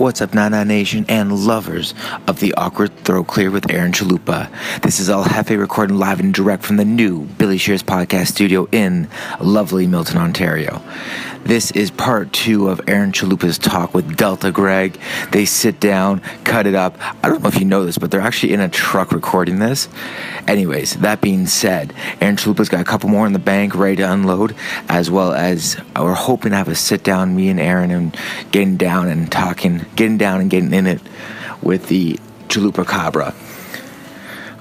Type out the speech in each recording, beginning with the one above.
What's up, Nana Nation and lovers of the Awkward Throat Clear with Aaron Chalupa? This is El Jefe recording live and direct from the new Billy Shears podcast studio in lovely Milton, Ontario. This is part two of Aaron Chalupa's talk with Delta Greg. They sit down, cut it up. I don't know if you know this, but they're actually in a truck recording this. Anyways, that being said, Aaron Chalupa's got a couple more in the bank ready to unload, as well as we're hoping to have a sit down, me and Aaron, and getting down and talking, getting down and getting in it with the Chalupa Cabra.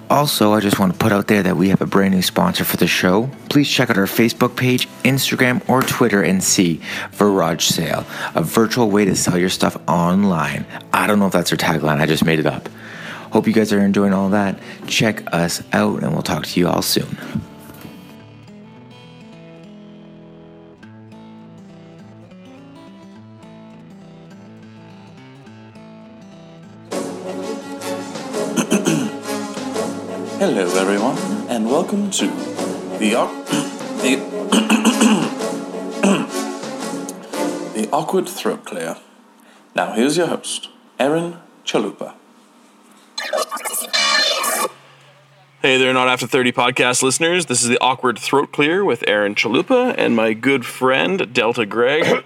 Also, I just want to put out there that we have a brand new sponsor for the show. Please check out our Facebook page, Instagram, or Twitter and see Virage Sale, a virtual way to sell your stuff online. I don't know if that's their tagline, I just made it up. Hope you guys are enjoying all that. Check us out, and we'll talk to you all soon. Welcome to the Awk- the, the awkward throat clear. Now, here's your host, Aaron Chalupa. Hey there, Not After 30 podcast listeners. This is the Awkward Throat Clear with Aaron Chalupa and my good friend, Delta Greg.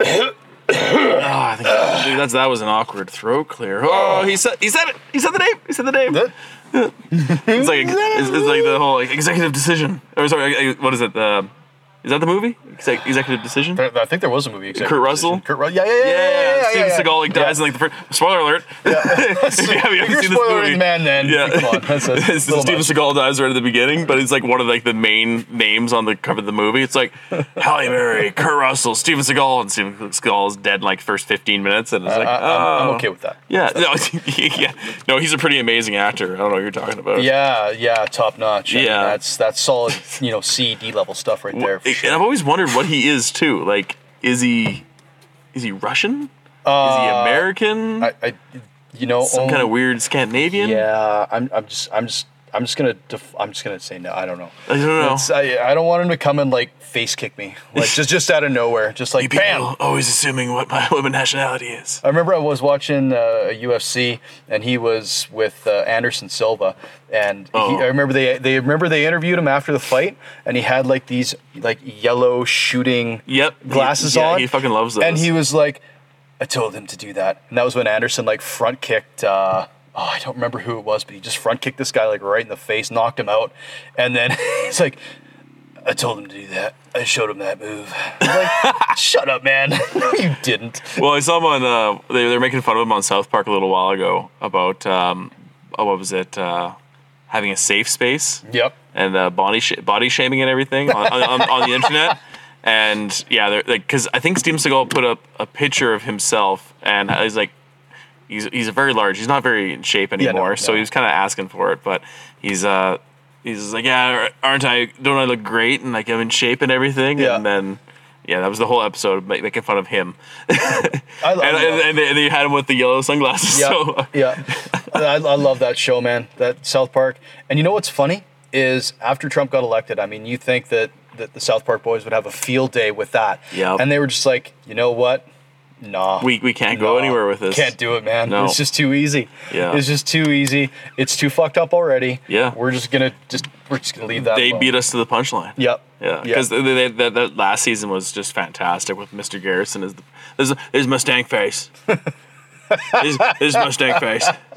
Ah, I think dude, that's, that was an awkward throat clear. Oh, he said, he said it. He said the name. He said the name. It's like it's, it's like the whole like, executive decision. Or sorry, what is it? Uh, is that the movie? Exec- executive decision. I think there was a movie. Executive Kurt Russell? Decision. Kurt Russell. Yeah, yeah, yeah, Yeah, yeah, yeah, yeah, Steven yeah. Seagal like dies in like the first. Spoiler alert! if you haven't If you're seen this movie, man, then yeah, come on, that's a It's- Steven much. Seagal dies right at the beginning, but it's like one of like the main names on the cover of the movie. It's like Halle Berry, Kurt Russell, Steven Seagal, and Steven Seagal is dead in like first fifteen minutes, and it's uh, like, I, I'm, I'm oh. okay with that. Yeah, no, yeah, no, he's a pretty amazing actor. I don't know what you're talking about. Yeah, yeah, top notch. I mean, Yeah. that's that's solid. You know, C D level stuff right there. For and. I've always wondered what he is too. Like, is he is he Russian? is he American? Uh, I, I, you know, Some kind of weird Scandinavian? Yeah, I'm, I'm just, I'm just, I'm just gonna, def- I'm just gonna say no. I don't know. I don't know. It's, I, I don't want him to come and like face kick me, like just, just out of nowhere, just like You people bam. always assuming what my what my nationality is. I remember I was watching uh, a UFC, and he was with uh, Anderson Silva, and he, Oh. I remember they they remember they interviewed him after the fight, and he had like these like yellow shooting Yep. glasses He- yeah, on. he fucking loves those. And he was like, I told him to do that, and that was when Anderson like front kicked. Uh, Oh, I don't remember who it was, but he just front kicked this guy like right in the face, knocked him out, and then he's like, "I told him to do that. I showed him that move." Like, Shut up, man! no, you didn't. Well, I saw him on. Uh, they they were making fun of him on South Park a little while ago about um, oh, what was it? Uh, having a safe space Yep. and uh, body sh- body shaming and everything on, on, on the internet. And yeah, they're like because I think Steven Seagal put up a picture of himself, and he's like, he's he's a very large. He's not very in shape no, anymore, so no. he was kind of asking for it, but he's uh he's like, yeah, aren't I? Don't I look great and like I'm in shape and everything? Yeah. And then. Yeah, that was the whole episode, ma- making fun of him, I, I and, love- and, and, they, and they had him with the yellow sunglasses. Yeah, So yeah. I, I love that show, man. That South Park. And you know what's funny is after Trump got elected, I mean, you think that, that the South Park boys would have a field day with that. Yep. And they were just like, you know what? Nah. we, we can't go nah, anywhere with this. Can't do it, man. No. It's just too easy. Yeah. It's just too easy. It's too fucked up already. Yeah. We're just gonna just we're just gonna leave that. They alone. beat us to the punchline. Yep. Yeah, because that that last season was just fantastic with Mr. Garrison as the there's, there's Mustang face. there's, there's Mustang face. You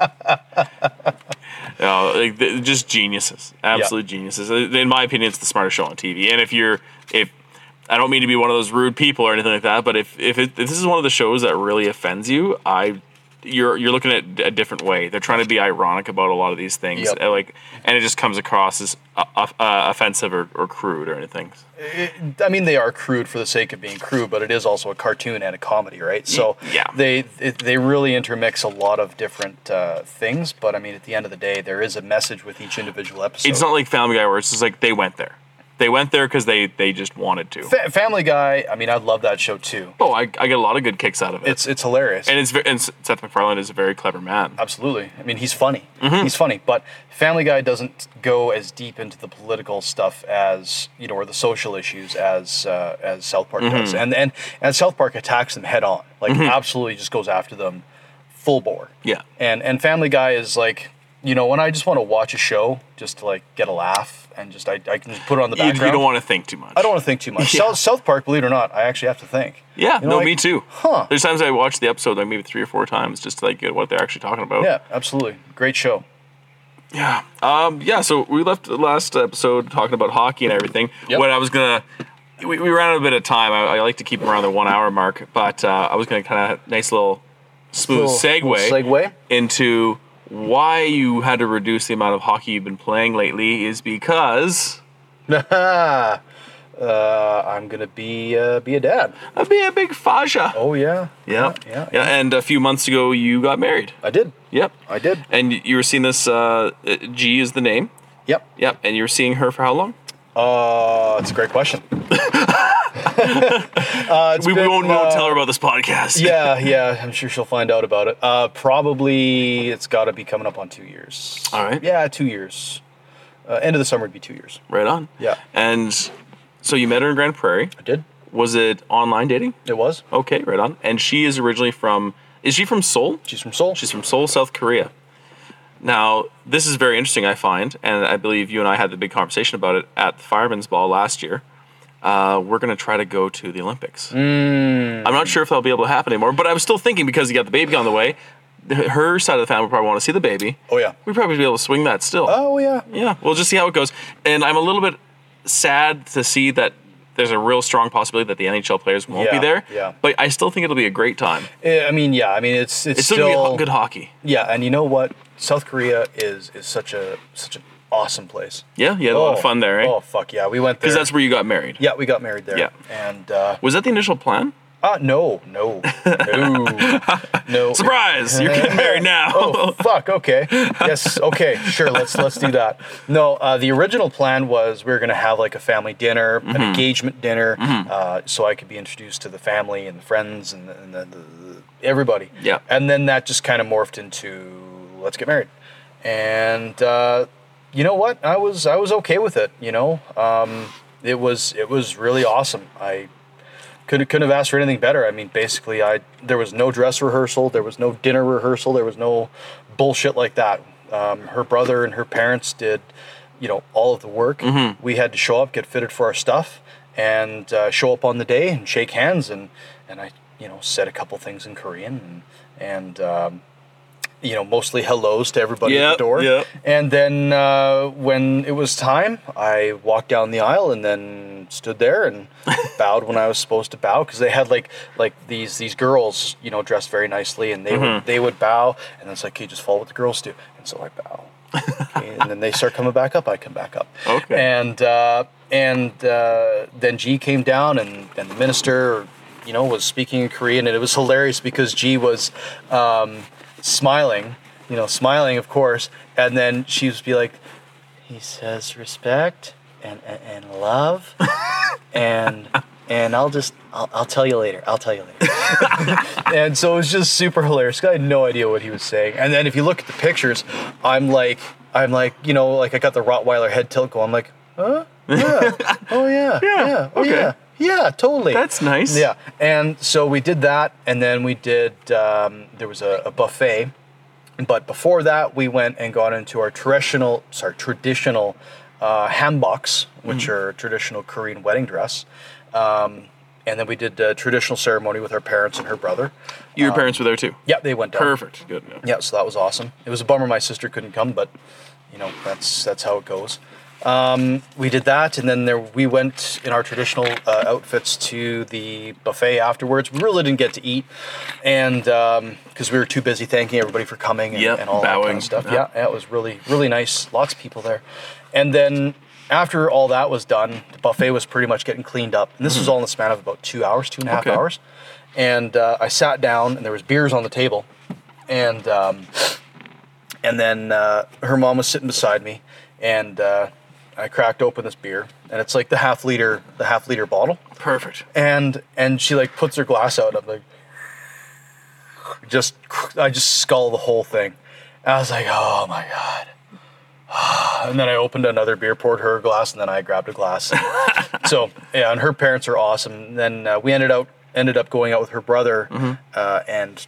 oh, know, like, just geniuses, absolute geniuses. In my opinion, it's the smartest show on TV. And if you're I don't mean to be one of those rude people or anything like that, but if if, it, if this is one of the shows that really offends you, I you're you're looking at a different way. They're trying to be ironic about a lot of these things, Yep. uh, like, and it just comes across as uh, uh, offensive or, or crude or anything. I mean, they are crude for the sake of being crude, but it is also a cartoon and a comedy, right? So yeah. they it, they really intermix a lot of different uh, things. But I mean, at the end of the day, there is a message with each individual episode. It's not like Family Guy where it's just like they went there. They went there because they they just wanted to. Fa- Family Guy. I mean, I love that show too. Oh, I, I get a lot of good kicks out of it. It's it's hilarious. and it's ve- and Seth MacFarlane is a very clever man. Absolutely. I mean, he's funny. Mm-hmm. He's funny, but Family Guy doesn't go as deep into the political stuff as you know, or the social issues as uh, as South Park Mm-hmm. does, and and and South Park attacks them head on, like absolutely just goes after them full bore. Yeah. And and Family Guy is like, you know, when I just want to watch a show just to like get a laugh and just I, I can just put it on the You, background. you don't want to think too much. I don't want to think too much. Yeah. South, South Park, believe it or not, I actually have to think. Yeah, You know, no, like, me too. huh. There's times I watch the episode like maybe three or four times just to like get what they're actually talking about. Yeah, absolutely. Great show. Yeah. Um, yeah, so we left the last episode talking about hockey and everything. Yep. When I was going to, we, we ran out a bit of time. I, I like to keep them around the one hour mark, but uh, I was going to kind of, nice little smooth Little- segue, little segue. into why you had to reduce the amount of hockey you've been playing lately is because uh, I'm gonna be uh, be a dad. of be a big faja. Oh yeah. yeah. yeah, yeah. And a few months ago, you got married. I did. Yep. I did. And you were seeing this, uh, G is the name. Yep. Yep. And you were seeing her for how long? Uh, it's a great question. uh, We, we been, won't, we won't uh, tell her about this podcast. Yeah, yeah. I'm sure she'll find out about it. Uh, probably it's got to be coming up on two years. All right. Yeah, two years. Uh, end of the summer would be two years. Right on. Yeah. And so you met her in Grande Prairie. I did. Was it online dating? It was. Okay, right on. And she is originally from. Is she from Seoul? She's from Seoul. She's from Seoul, South Korea. Now, this is very interesting, I find, and I believe you and I had the big conversation about it at the Fireman's Ball last year. Uh, we're going to try to go to the Olympics. Mm. I'm not sure if that'll be able to happen anymore, but I was still thinking because you got the baby on the way, her side of the family probably want to see the baby. Oh yeah. We'd probably be able to swing that still. Oh yeah. Yeah, we'll just see how it goes. And I'm a little bit sad to see that there's a real strong possibility that the NHL players won't be there. yeah. But I still think it'll be a great time. I mean, yeah. I mean, it's it's, It's still, still be good hockey. Yeah, and you know what? South Korea is is such a such an awesome place. Yeah, you had a lot of fun there, eh? Oh fuck yeah, we went there. Because that's where you got married. yeah, we got married there. Yeah. and uh, Was that the initial plan? uh no, no, no, no. Surprise! You're getting married now. oh fuck. Okay. Yes. Okay. Sure. Let's let's do that. No. Uh, the original plan was we were gonna have like a family dinner, Mm-hmm. an engagement dinner, uh, so I could be introduced to the family and the friends and, the, and the, the, the, everybody. Yeah. And then that just kind of morphed into let's get married, and uh, you know what? I was I was okay with it. You know, um, it was it was really awesome. I couldn't couldn't have asked for anything better. I mean, basically, I there was no dress rehearsal, there was no dinner rehearsal, there was no bullshit like that. Um, her brother and her parents did, you know, all of the work. We had to show up, get fitted for our stuff, and uh, show up on the day and shake hands and and I you know said a couple things in Korean and and. Um, you know, mostly hellos to everybody at the door. yep. And then uh, when it was time, I walked down the aisle and then stood there and bowed when I was supposed to bow because they had like like these these girls, you know, dressed very nicely, and they Mm-hmm. would they would bow, and it's like, okay, just follow what the girls do, and so I bow. Okay, and then they start coming back up. I come back up. Okay. And uh, and uh, then G came down, and and the minister, you know, was speaking in Korean, and it was hilarious because G was. Um, smiling, you know, smiling, of course, and then she would be like, he says respect and, and, and love, and and I'll just I'll, I'll tell you later. I'll tell you later. and so it was just super hilarious. I had no idea what he was saying. And then if you look at the pictures, I'm like I'm like you know like I got the Rottweiler head tilt going. I'm like, huh? Yeah. Oh yeah. Yeah. Oh okay. yeah. Yeah. Totally. That's nice. Yeah, and so we did that, and then we did. Um, there was a, a buffet, but before that, we went and got into our traditional, sorry, traditional uh, hanboks, which Mm-hmm. are traditional Korean wedding dress. Um, and then we did a traditional ceremony with our parents and her brother. Your parents were there too. Yeah, they went down. Perfect. Good. Yeah. Yeah, so that was awesome. It was a bummer my sister couldn't come, but you know that's that's how it goes. Um, we did that, and then there we went in our traditional uh, outfits to the buffet afterwards. We really didn't get to eat, and because we were too busy thanking everybody for coming and, Yep, and all that kind of stuff. Yeah. Yeah, it was really really nice. Lots of people there, and then. After all that was done, the buffet was pretty much getting cleaned up, and this was all in the span of about two hours, two and a half Mm-hmm. Okay. hours. And uh, I sat down, and there was beers on the table, and um, and then uh, her mom was sitting beside me, and uh, I cracked open this beer, and it's like the half liter, the half liter bottle, Perfect. and and she like puts her glass out. I'm like, just I just skull the whole thing. I was like, oh my god. And then I opened another beer, poured her glass, and then I grabbed a glass. so yeah, and her parents are awesome. And then uh, we ended out ended up going out with her brother, uh, and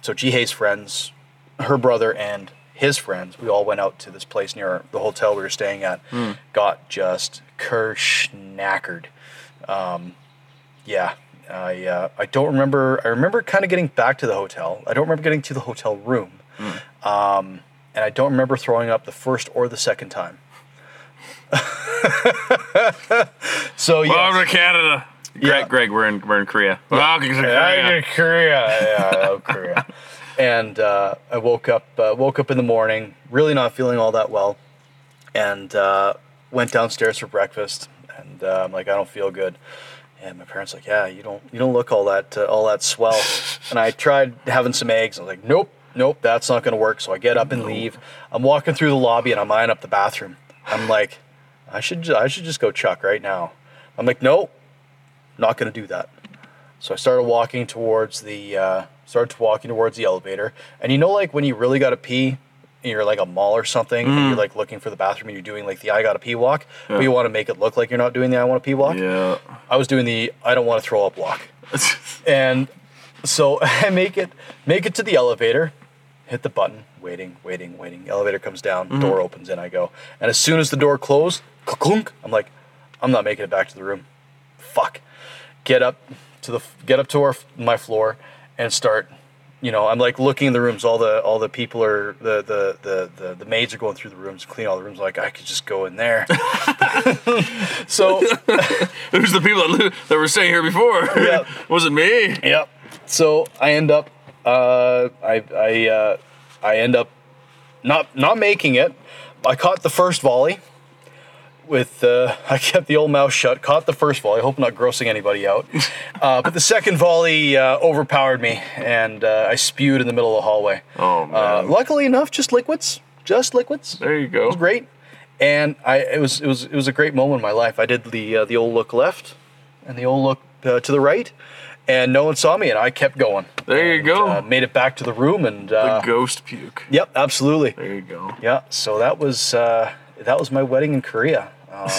so Jihei's friends, her brother and his friends. We all went out to this place near the hotel we were staying at. Got just kerschnackered. Um, yeah, I uh, I don't remember. I remember kind of getting back to the hotel. I don't remember getting to the hotel room, um, and I don't remember throwing up the first or the second time. so yeah, Welcome to Canada. Greg, Yeah. Greg, we're in we're in Korea. Welcome to Korea. Korea. Yeah, I love Korea. And uh, I woke up uh, woke up in the morning, really not feeling all that well, and uh, went downstairs for breakfast. And uh, I'm like, I don't feel good. And my parents like, yeah, you don't you don't look all that uh, all that swell. and I tried having some eggs. I was like, nope, nope, that's not gonna work. So I get up and leave. I'm walking through the lobby and I'm eyeing up the bathroom. I'm like, I should I should just go chuck right now. I'm like, nope, not gonna do that. So I started walking towards the started walking towards the elevator, and you know, like when you really got to pee, and you're like a mall or something, and you're mm-hmm. like looking for the bathroom, and you're doing like the I gotta pee walk, but you want to make it look like you're not doing the I want to pee walk. Yeah. I was doing the I don't want to throw up walk, and so I make it make it to the elevator, hit the button, waiting, waiting, waiting. Elevator comes down, door mm-hmm. opens, in I go, and as soon as the door closed, clunk, I'm like, I'm not making it back to the room. Fuck. Get up to the get up to our my floor and start. You know, I'm like looking in the rooms. All the all the people are the the the the, the maids are going through the rooms, clean all the rooms. Like I could just go in there. so Who's the people that, that were staying here before? Yeah. Was it me? Yep. So I end up, uh, I I uh, I end up not not making it. I caught the first volley. With uh, I kept the old mouth shut. Caught the first volley. Hope I'm not grossing anybody out. Uh, but the second volley uh, overpowered me, and uh, I spewed in the middle of the hallway. Oh Uh, man. luckily enough, just liquids. Just liquids. there you go. It was great, and I it was it was it was a great moment in my life. I did the uh, the old look left, and the old look uh, to the right, and no one saw me, and I kept going. There you And, go. Uh, made it back to the room, and The uh, ghost puke. yep, absolutely. There you go. Yeah, so that was uh, that was my wedding in Korea. Um,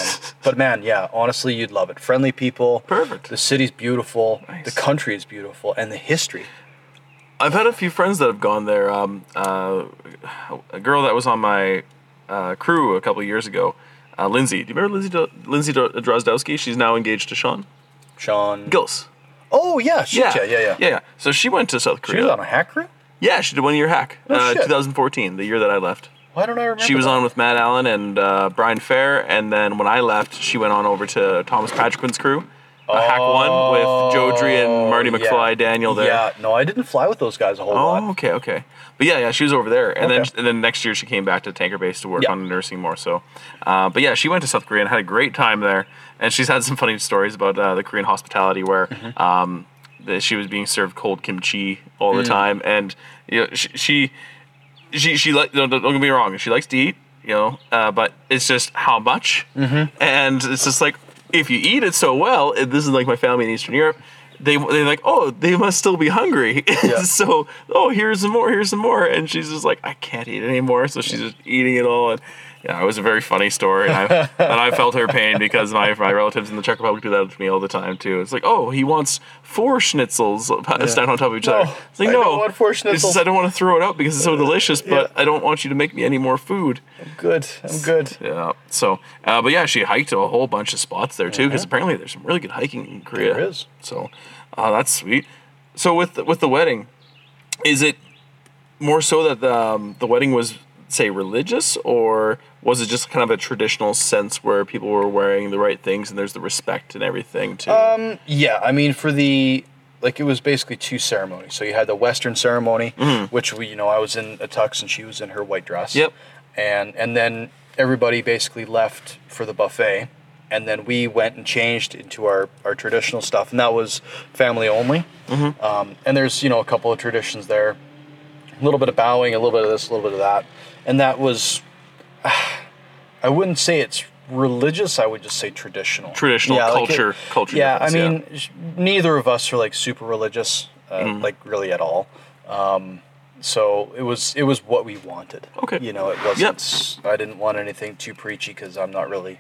but man, yeah, honestly, you'd love it. Friendly people. Perfect. The city's beautiful. Nice. The country is beautiful, and the history. I've had a few friends that have gone there. Um, uh, a girl that was on my uh, crew a couple of years ago, uh, Lindsay. Do you remember Lindsay Do- Lindsay Do- Drozdowski? She's now engaged to Sean Sean. Gillis. Oh yeah, shit, yeah, yeah, yeah. yeah, yeah. So she went to South Korea. She was on a hack crew. yeah, she did one year hack. No uh, shit. 2014, the year that I left. Why don't I remember? She was that? on with Matt Allen and uh, Brian Fair, and then when I left, she went on over to Thomas Patrickman's crew, a hack one with Joe Dree and Marty Oh, McFly, yeah. Daniel there. Yeah, no, I didn't fly with those guys a whole Oh, lot. okay, okay. But yeah, yeah, she was over there, and Okay. then and then next year she came back to Tanker Base to work Yeah. on nursing more. So, uh, but yeah, she went to South Korea and had a great time there, and she's had some funny stories about uh, the Korean hospitality where. Mm-hmm. Um, that she was being served cold kimchi all the Mm. time, and you know she she she, she like don't, don't get me wrong, she likes to eat, you know, uh, but it's just how much, mm-hmm. and it's just like if you eat it so well, this is like my family in Eastern Europe. They they're like, oh, they must still be hungry. so, oh, here's some more, here's some more, and she's just like, I can't eat anymore. So she's just eating it all, and yeah, it was a very funny story, and I and I felt her pain because my my relatives in the Czech Republic do that to me all the time too. It's like, oh, he wants four schnitzels down on top of each No, other. It's like, I no, don't want four schnitzels. it's just. I don't want to throw it out because it's so delicious, but I don't want you to make me any more food. I'm good, I'm good. Yeah. So, uh, but yeah, she hiked a whole bunch of spots there too, because apparently there's some really good hiking in Korea. There is. So, uh, that's sweet. So with the, with the wedding, is it more so that the um, the wedding was say religious, or was it just kind of a traditional sense where people were wearing the right things and there's the respect and everything too? Um, yeah, I mean, for the like, it was basically two ceremonies. So you had the Western ceremony, which we, you know, I was in a tux and she was in her white dress. Mm-hmm. Yep. And and then everybody basically left for the buffet, and then we went and changed into our our traditional stuff, and that was family only. Mm-hmm. Um, and there's you know a couple of traditions there, a little bit of bowing, a little bit of this, a little bit of that, and that was. I wouldn't say it's religious, I would just say traditional. Traditional like culture- it- culture Yeah, I difference, yeah. mean, neither of us are like super religious, uh, Mm-hmm. like really at all. Um, so it was it was what we wanted. Okay. You know, it wasn't. Yep. I didn't want anything too preachy because I'm not really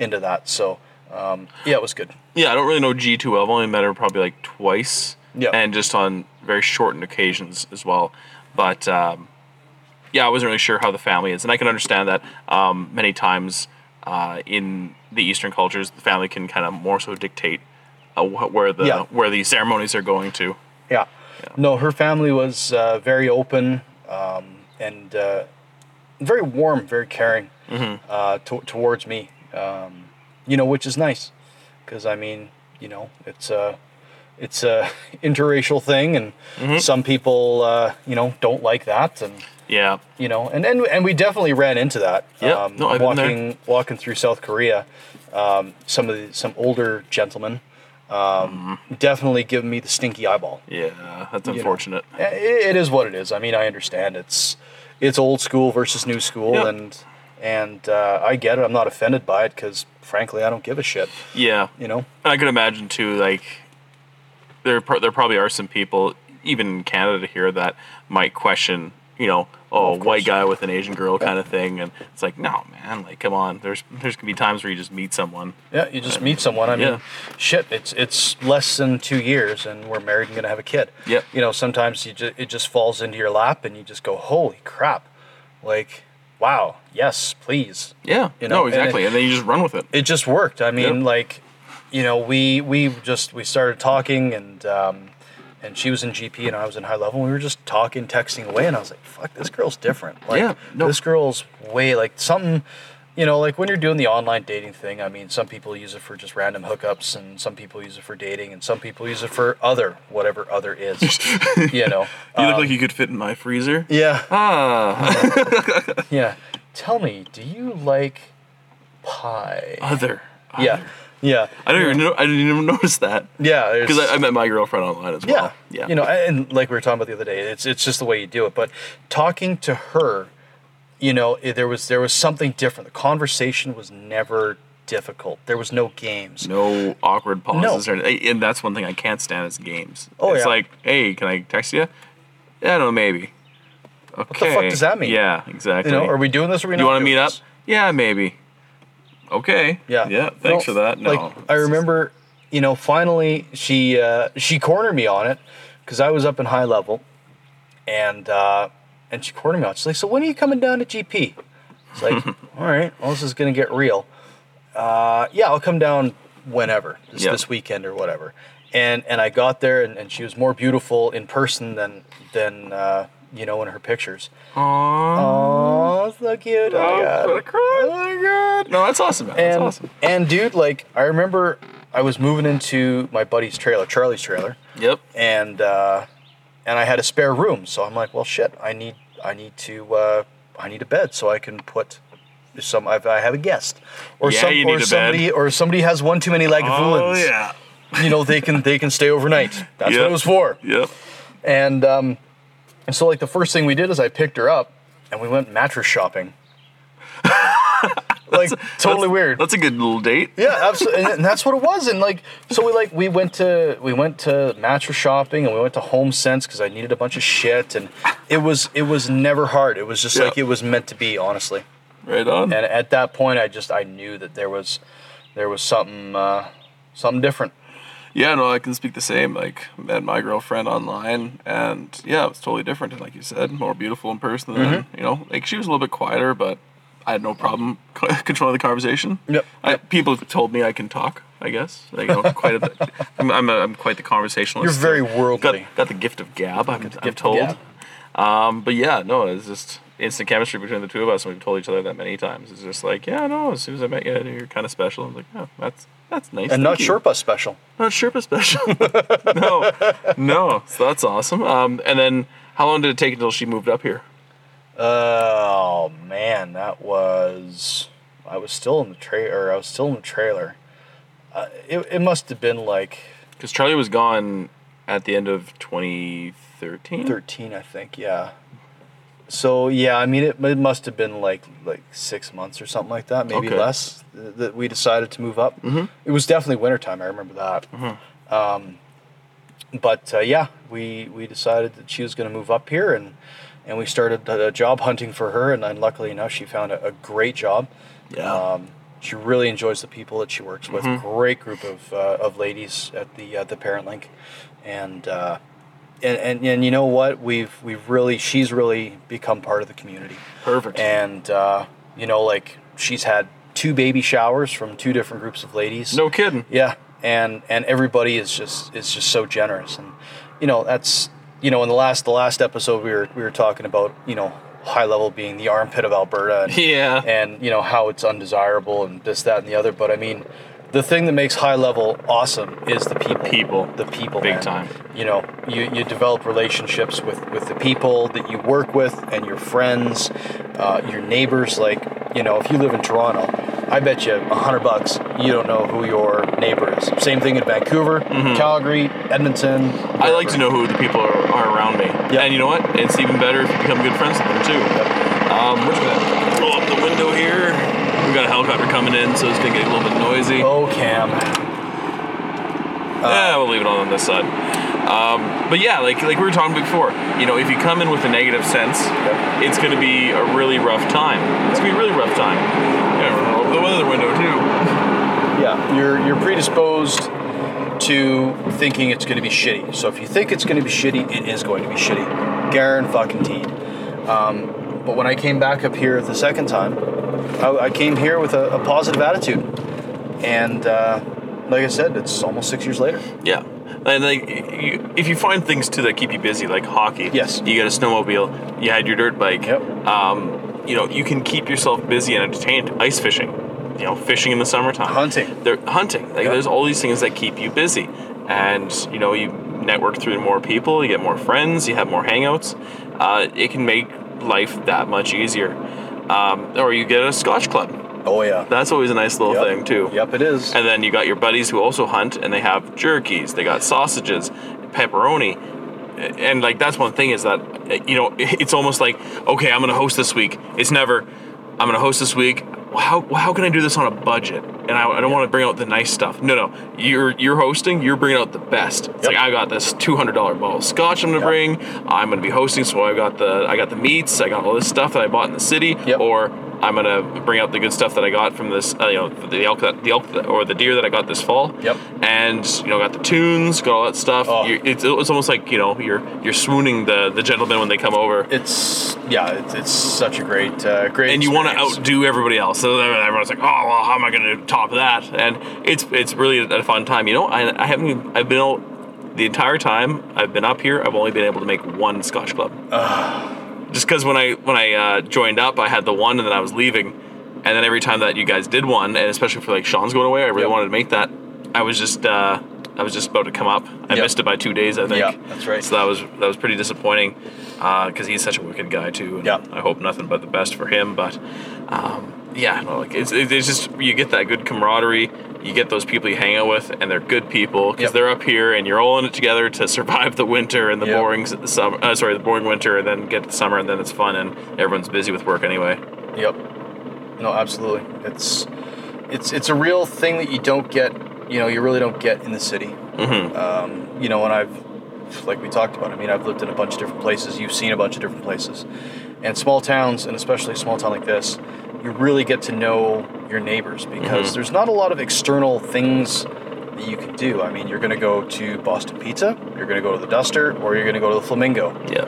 into that. So um, yeah, it was good. Yeah, I don't really know G too well. I've only met her probably like twice. Yeah. And just on very shortened occasions as well. But um, yeah, I wasn't really sure how the family is, and I can understand that um, many times uh, in the Eastern cultures, the family can kind of more so dictate uh, where the Yeah. where the ceremonies are going to. Yeah. No, her family was uh, very open um, and uh, very warm, very caring uh, to- towards me. Um, you know, which is nice, because I mean, you know, it's a it's a interracial thing, and some people, uh, you know, don't like that, and Yeah. you know, and and, and we definitely ran into that. Yeah, um, no, I've been there. walking walking through South Korea, um, some of the some older gentlemen, um, definitely giving me the stinky eyeball. Yeah, that's you know. unfortunate. It, it is what it is. I mean, I understand it's it's old school versus new school, Yeah. and and uh, I get it. I'm not offended by it because frankly, I don't give a shit. Yeah. You know. And I could imagine too, like there there probably are some people, even in Canada here, that might question, you know, oh, of white guy with an Asian girl kind of thing, and it's like, no, man, like, come on. There's there's gonna be times where you just meet someone. Yeah, you just meet someone. I mean, Yeah. shit, it's it's less than two years, and we're married and gonna have a kid. Yep. You know, sometimes you just it just falls into your lap, and you just go, "Holy crap!" Like, wow, yes, please. Yeah, You know, no, and exactly, it- and, then you just run with it. It just worked. I mean, Yep. like, you know, we we just we started talking, and um, and she was in GP, and I was in high level. And we were just talking, texting away, and I was like, "Fuck, this girl's different." Like, Yeah, no. this girl's way like something. You know, like when you're doing the online dating thing, I mean, some people use it for just random hookups, and some people use it for dating, and some people use it for other, whatever other is. you know. You look Um, like you could fit in my freezer. yeah, Ah, yeah. Tell me, do you like pie? other. Yeah, yeah, I don't even know. I didn't even notice that yeah. because I, I met my girlfriend online as Yeah, well. Yeah, You know, and like we were talking about the other day, it's it's just the way you do it. But talking to her, you know, i- there was there was something different. The conversation was never difficult. There was no games. no awkward pauses No. or and that's one thing I can't stand is games. Oh, it's yeah. like, hey, can I text you? Yeah, I don't know, maybe. Okay. the fuck does that mean? Yeah, exactly. You know, are we doing this? Or are we you not want to meet up? Yeah, maybe. Okay. Yeah. Yeah. Thanks No, for that. No. Like I remember, you know, finally she uh, she cornered me on it because I was up in high level, and uh, and she cornered me on. it. She's like, "So when are you coming down to GP?" It's like, all right, well, this is gonna get real. Uh, yeah, I'll come down whenever, just Yeah. this weekend or whatever. And and I got there, and, and she was more beautiful in person than than uh, you know in her pictures. Aww. Oh, so cute! Oh, my I'm God. cry. Oh my god! No, that's awesome, man. That's awesome. and dude, like I remember I was moving into my buddy's trailer, Charlie's trailer, Yep. and uh, and I had a spare room, so I'm like, well, shit, I need I need to uh, I need a bed so I can put some if I have a guest or Yeah, some you or need a bed. somebody or somebody has one too many Oh Lagavulins. yeah. You know they can they can stay overnight. That's Yep. what it was for. Yep. And um, and so like the first thing we did is I picked her up and we went mattress shopping. like totally That's- weird. That's a good little date. Yeah, absolutely, and, and that's what it was. And like, so we like we went to we went to mattress shopping and we went to Home Sense because I needed a bunch of shit, and it was it was never hard. It was just like it was meant to be, honestly. Right on. And at that point, I just I knew that there was there was something uh, something different. Yeah, no, I can speak the same. Like, met my girlfriend online, and yeah, it was totally different. And like you said, more beautiful in person. Than, Mm-hmm. You know, like she was a little bit quieter, but I had no problem controlling the conversation. Yep. I, people have told me I can talk. I guess. Like, you know, quite a, I'm, I'm, a, I'm quite the conversationalist. You're very Got, worldly. got the gift of gab. I'm, I'm told. Um, but yeah, no, it's just instant chemistry between the two of us, and we've told each other that many times. It's just like, yeah, no. As soon as I met you, you're kind of special. I'm like, yeah, that's that's nice. And not you. Sherpa special. Not Sherpa special. no, no. So that's awesome. Um, and then how long did it take until she moved up here? Oh man, that was I was still in the trailer. I was still in the trailer. Uh, it it must have been like Because Charlie was gone at the end of 2013. 13, I think. Yeah. So yeah, I mean, it, it must have been like like six months or something like that, maybe Okay. less, th- that we decided to move up. Mm-hmm. It was definitely wintertime. I remember that. Um, but uh, yeah, we we decided that she was going to move up here, and and we started uh, job hunting for her, and then luckily enough, she found a, a great job. Yeah. Um, she really enjoys the people that she works with. Great group of, uh, of ladies at the uh, the Parent Link, and, uh, and and and you know what? We've we've really she's really become part of the community. Perfect. And uh, you know, like she's had two baby showers from two different groups of ladies. no kidding. Yeah, and and everybody is just is just so generous, and you know that's you know in the last the last episode we were we were talking about you know high level being the armpit of Alberta, and, Yeah. and you know how it's undesirable and this that and the other, but I mean. The thing that makes high level awesome is the people. People. The people. Big man. time. You know, you, you develop relationships with, with the people that you work with and your friends, uh, your neighbors. Like, you know, if you live in Toronto, I bet you a hundred bucks you don't know who your neighbor is. Same thing in Vancouver, Calgary, Edmonton. Mm-hmm. I like to know who the people are, are around me. Yep. And you know what? It's even better if you become good friends with them too. Um, we're just gonna roll up the window here. Got a helicopter coming in, so it's gonna get a little bit noisy. Oh, Cam. yeah, we'll leave it all on this side. Um, but yeah, like like we were talking before, you know, if you come in with a negative sense, Yep. it's going to be a really rough time. It's going to be a really rough time. Yeah, up the other window too. Yeah, you're you're predisposed to thinking it's going to be shitty. So if you think it's going to be shitty, it is going to be shitty. Garen fucking teed. Um, but when I came back up here the second time, I, I came here with a, a positive attitude, and uh, like I said, it's almost six years later. Yeah. And like, you, if you find things too that keep you busy, like hockey, Yes. you got a snowmobile, you had your dirt bike, Yep. um, you know, you can keep yourself busy and entertained. Ice fishing, you know, fishing in the summertime, Hunting. They're hunting. Like, Yep. there's all these things that keep you busy, and you know, you network through more people, you get more friends, you have more hangouts. Uh, it can make life that much easier. Um, or you get a Scotch club. Oh yeah. That's always a nice little Yep. thing too. Yep, it is. And then you got your buddies who also hunt, and they have jerkies, they got sausages, pepperoni, and like that's one thing is that you know it's almost like okay, I'm gonna host this week. It's never I'm gonna host this week. How how can I do this on a budget? And I, I don't want to bring out the nice stuff. No, no, you're you're hosting. You're bringing out the best. It's Yep. like I got this two hundred dollar bottle of scotch. I'm gonna Yep. bring. I'm gonna be hosting, so I got the I got the meats. I got all this stuff that I bought in the city. Yep. Or I'm gonna bring out the good stuff that I got from this, uh, you know, the elk, that, the elk, that, or the deer that I got this fall. Yep. And you know, got the tunes, got all that stuff. Oh. it's, it's almost like you know, you're you're swooning the the gentlemen when they come over, It's yeah, it's, it's such a great uh, great. and you want to outdo everybody else. So everyone's like, oh well, how am I gonna top that? And it's it's really a fun time. You know, I, I haven't I've been out the entire time I've been up here. I've only been able to make one Scotch club. Just because when I when I uh, joined up, I had the one, and then I was leaving, and then every time that you guys did one, and especially for like Sean's going away, I really Yep. wanted to make that. I was just uh, I was just about to come up. I Yep. missed it by two days, I think. Yeah, that's right. So that was that was pretty disappointing because he's such a wicked guy too. And Yeah. I hope nothing but the best for him, but um, yeah, no, like it's, it's just you get that good camaraderie. You get those people you hang out with, and they're good people because Yep. they're up here, and you're all in it together to survive the winter and the Yep. boring summer. Uh, sorry, the boring winter, and then get to summer, and then it's fun, and everyone's busy with work anyway. Yep. No, absolutely. It's it's it's a real thing that you don't get. You know, you really don't get in the city. Mm-hmm. Um, you know, and I've like we talked about. I mean, I've lived in a bunch of different places. You've seen a bunch of different places, and small towns, and especially a small town like this, you really get to know your neighbors because Mhm. there's not a lot of external things that you can do. I mean, you're going to go to Boston Pizza, you're going to go to the Duster, or you're going to go to the Flamingo. Yeah,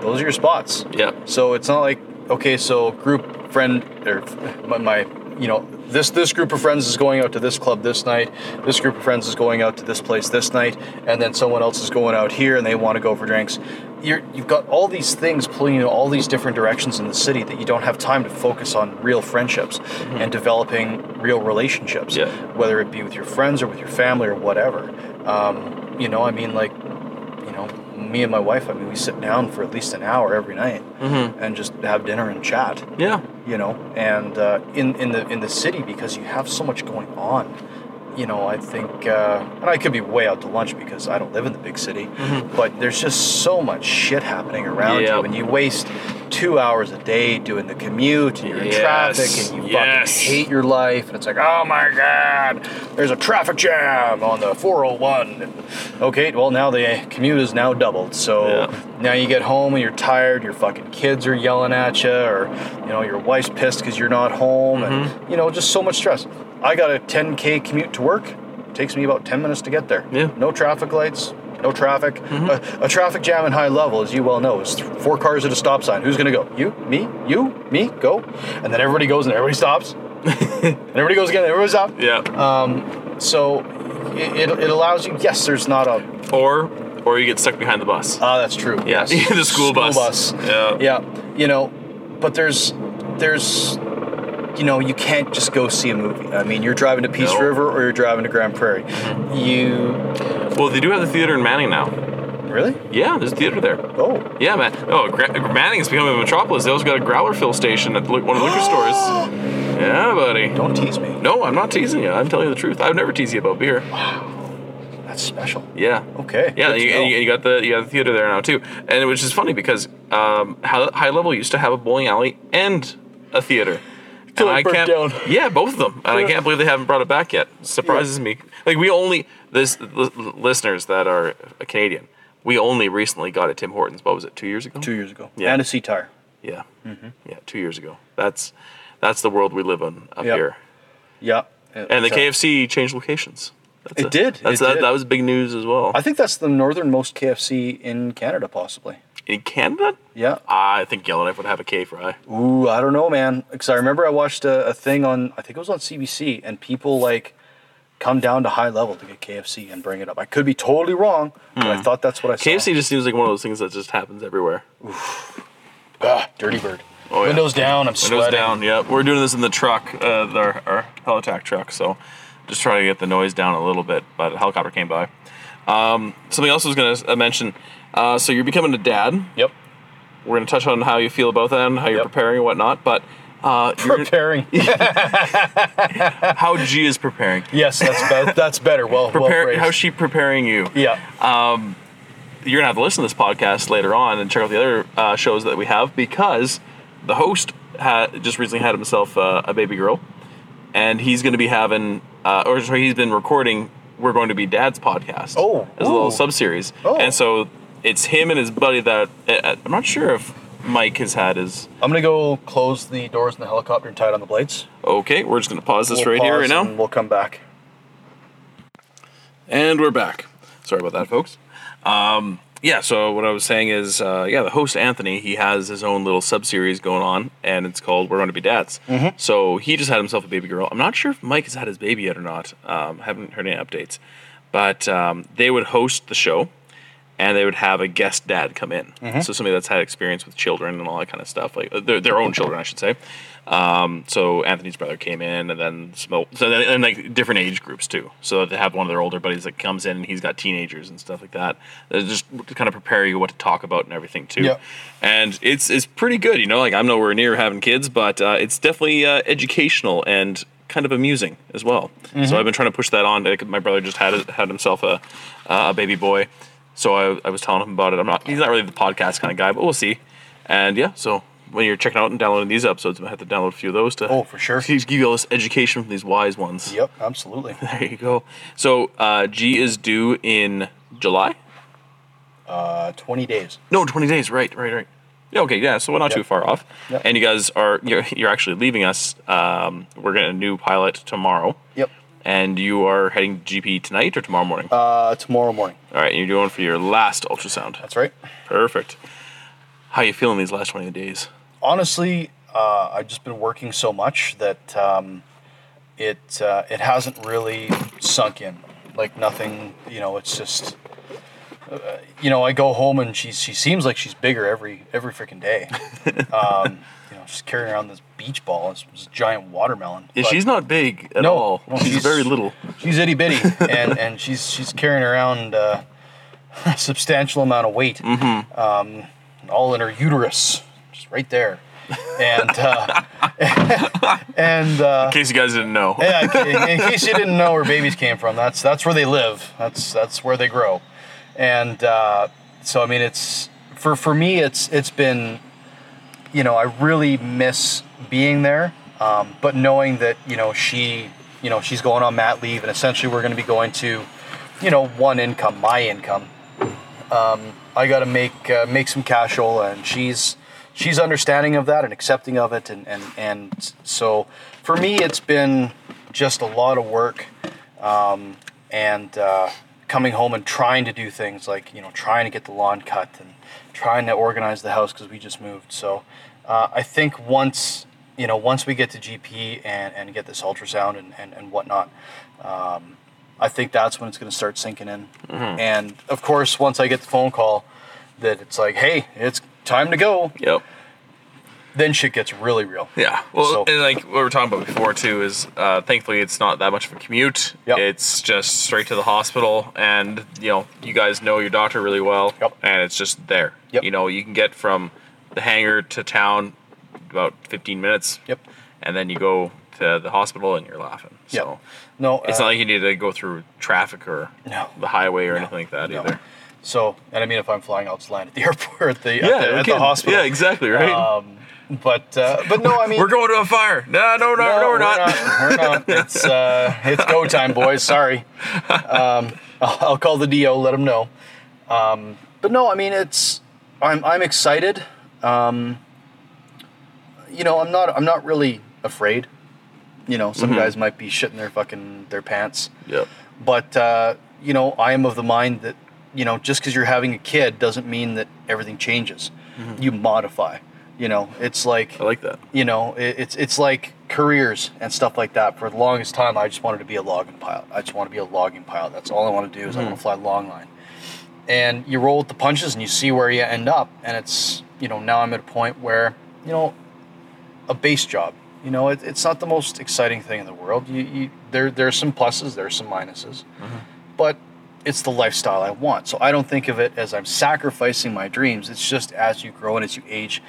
Those are your spots. yeah, So it's not like okay, so group friend or my, my you know this this group of friends is going out to this club this night. This group of friends is going out to this place this night, and then someone else is going out here and they want to go for drinks. You're, you've got all these things pulling you in all these different directions in the city that you don't have time to focus on real friendships and developing real relationships, Yeah. whether it be with your friends or with your family or whatever. Um, you know, I mean, like you know, me and my wife, I mean, we sit down for at least an hour every night Mm-hmm. and just have dinner and chat. yeah. You know, and uh, in in the in the city because you have so much going on. You know, I think, uh, and I could be way out to lunch because I don't live in the big city, but there's just so much shit happening around Yeah. you, and you waste two hours a day doing the commute and you're in Yes, traffic and you yes. fucking hate your life and it's like, oh my god, there's a traffic jam on the 401. Okay, well now the commute is now doubled. So Yeah. now you get home and you're tired, your fucking kids are yelling at you, or you know, your wife's pissed because you're not home, Mm-hmm. and you know, just so much stress. I got a 10k commute to work. It takes me about 10 minutes to get there. Yeah. Mm-hmm. No traffic lights, no traffic. A, a traffic jam in high level, as you well know, is four cars at a stop sign. Who's gonna go? You, me, you, me, go. And then everybody goes and everybody stops. and everybody goes again, everybody stops. Yeah. Um, So it, it, it allows you, yes, there's not a, or or you get stuck behind the bus. ah, that's true. Yeah, Yes. the school bus. Yeah. Yeah. You know, but there's, there's, you know, you can't just go see a movie. I mean, you're driving to Peace No. River or you're driving to Grande Prairie. You, Well, they do have the theater in Manning now. really? Yeah, there's a theater there. Oh. Yeah, man. Oh, Gra- Manning's becoming a metropolis. They also got a growler fill station at one of the liquor stores. Yeah, buddy. Don't tease me. No, I'm not teasing you. I'm telling you the truth. I would never tease you about beer. Wow. That's special. Yeah. Okay. Yeah, you, and you, you got the you got the theater there now too, and which is funny because um, high level used to have a bowling alley and a theater. And I can't, down. Yeah, both of them, and I can't believe they haven't brought it back yet. Surprises me. Like we only this li- listeners that are Canadian, we only recently got at Tim Hortons. What was it? Two years ago. Two years ago. Yeah. And a sea tire. Yeah. Mm-hmm. Yeah, two years ago. That's that's the world we live in up Yep. here. Yeah. And the So- KFC changed locations. That's It did, That's it that, did. that was big news as well. I think that's the northernmost KFC in Canada, possibly. In Canada, Yeah. I think Yellowknife would have a K fry. Ooh, I don't know, man. Because I remember I watched a, a thing on, I think it was on CBC, and people like come down to high level to get KFC and bring it up. I could be totally wrong, but I thought that's what I saw. KFC just seems like one of those things that just happens everywhere. Ah, dirty bird. Oh, yeah. Windows down. I'm Windows sweating. Windows down. Yeah, we're doing this in the truck, uh, our, our Helitack truck. So just trying to get the noise down a little bit. But a helicopter came by. Um, something else I was going to mention. Uh, so you're becoming a dad. Yep. We're going to touch on how you feel about that and how you're Yep. preparing and whatnot. But uh, Preparing. how G is preparing. yes, that's be- that's better. Well, well Prepare, phrased. how's she preparing you? Yeah. you're gonna have to listen to this podcast later on and check out the other uh, shows that we have because the host had just recently had himself uh, a baby girl, and he's gonna be having, uh, or sorry, he's been recording. We're going to be Dad's podcast. Oh, as a little ooh. sub series, Oh. and so it's him and his buddy that uh, I'm not sure if Mike has had his. I'm gonna go close the doors in the helicopter and tie it on the blades. Okay, we're just gonna pause this We'll right here right now. and We'll come back. And we're back. Sorry about that, folks. Um, yeah, so what I was saying is, uh, yeah, the host Anthony, he has his own little sub series going on, and it's called "We're Going to Be Dads." So he just had himself a baby girl. I'm not sure if Mike has had his baby yet or not. Um, haven't heard any updates, but um, they would host the show, and they would have a guest dad come in. So somebody that's had experience with children and all that kind of stuff, like uh, their, their own children, I should say. Um, so Anthony's brother came in, and then so then, and like different age groups too. So they have one of their older buddies that comes in, and he's got teenagers and stuff like that. They just to kind of prepare you what to talk about and everything too. Yeah. And it's it's pretty good, you know. Like I'm nowhere near having kids, but uh, it's definitely uh, educational and kind of amusing as well. So I've been trying to push that on. Like, My brother just had had himself a a baby boy, so I, I was telling him about it. I'm not he's not really the podcast kind of guy, but we'll see. And yeah, so when you're checking out and downloading these episodes, I have to download a few of those to Oh, for sure. to give you all this education from these wise ones. Yep, absolutely. There you go. So uh, G is due in July. Uh, 20 days. No, 20 days. Right, right, right. Yeah, okay, yeah. So we're not Yep. too far off. Yep. And you guys are you're, you're actually leaving us. Um, we're getting a new pilot tomorrow. Yep. And you are heading to GP tonight or tomorrow morning. Uh, tomorrow morning. All right, and you're doing for your last ultrasound. That's right. Perfect. How you feeling these last 20 days? Honestly, uh, I've just been working so much that um, it uh, it hasn't really sunk in. Like nothing, you know. It's just, uh, you know, I go home and she she seems like she's bigger every every freaking day. um, just carrying around this beach ball. It's this giant watermelon. Yeah, But- she's not big at No, all. no, she's, she's- very little. She's itty bitty, and and she's she's carrying around uh, a substantial amount of weight, Mm-hmm. um, all in her uterus, just right there, and uh, and uh, In case you guys didn't know. yeah, in, in case you didn't know where babies came from, that's that's where they live. That's that's where they grow, and uh, so I mean, it's for for me, it's it's been you know, I really miss being there. Um, but knowing that, you know, she, you know, she's going on mat leave and essentially we're going to be going to, you know, one income, my income. Um, I got to make uh, make some cashola, and she's she's understanding of that and accepting of it, and and and so for me, it's been just a lot of work, um, and uh, coming home and trying to do things like you know trying to get the lawn cut and trying to organize the house because we just moved. So uh, I think once you know once we get to GP and and get this ultrasound and and, and whatnot. Um, I think that's when it's going to start sinking in. And of course, once I get the phone call that it's like, hey, it's time to go, Yep. Then shit gets really real. Yeah. Well, So- and like what we were talking about before too is, uh, thankfully it's not that much of a commute. Yep. It's just straight to the hospital, and you know you guys know your doctor really well, Yep. and it's just there. Yep. You know you can get from the hangar to town about 15 minutes. Yep. And then you go to the hospital and you're laughing. So Yep. No, it's uh, not like you need to go through traffic or No. the highway or anything like that no. either. So, and I mean, if I'm flying, I'll just land at the airport, at the, Yeah, at the, at the hospital. Yeah, exactly right. Um, but uh, but no, I mean, we're going to a fire. No, no, no, no, we're, not. We're not. It's uh, it's go time, boys. Sorry. Um, I'll, I'll call the DO. Let them know. Um, but no, I mean it's. I'm I'm excited. Um, you know, I'm not I'm not really afraid. You know, some Mhm. guys might be shitting their fucking their pants. Yep. But uh, you know, I am of the mind that you know, just because you're having a kid doesn't mean that everything changes. You modify. You know, it's like I like that. you know, it, it's it's like careers and stuff like that. For the longest time, I just wanted to be a logging pilot. I just want to be a logging pilot. That's all I want to do is I want to mm-hmm. fly long line. And you roll with the punches and you see where you end up. And it's you know now I'm at a point where you know a base job. You know, it, it's not the most exciting thing in the world. You, you there there's some pluses, there's some minuses, mm-hmm. but it's the lifestyle I want. So I don't think of it as I'm sacrificing my dreams. It's just as you grow and as you age,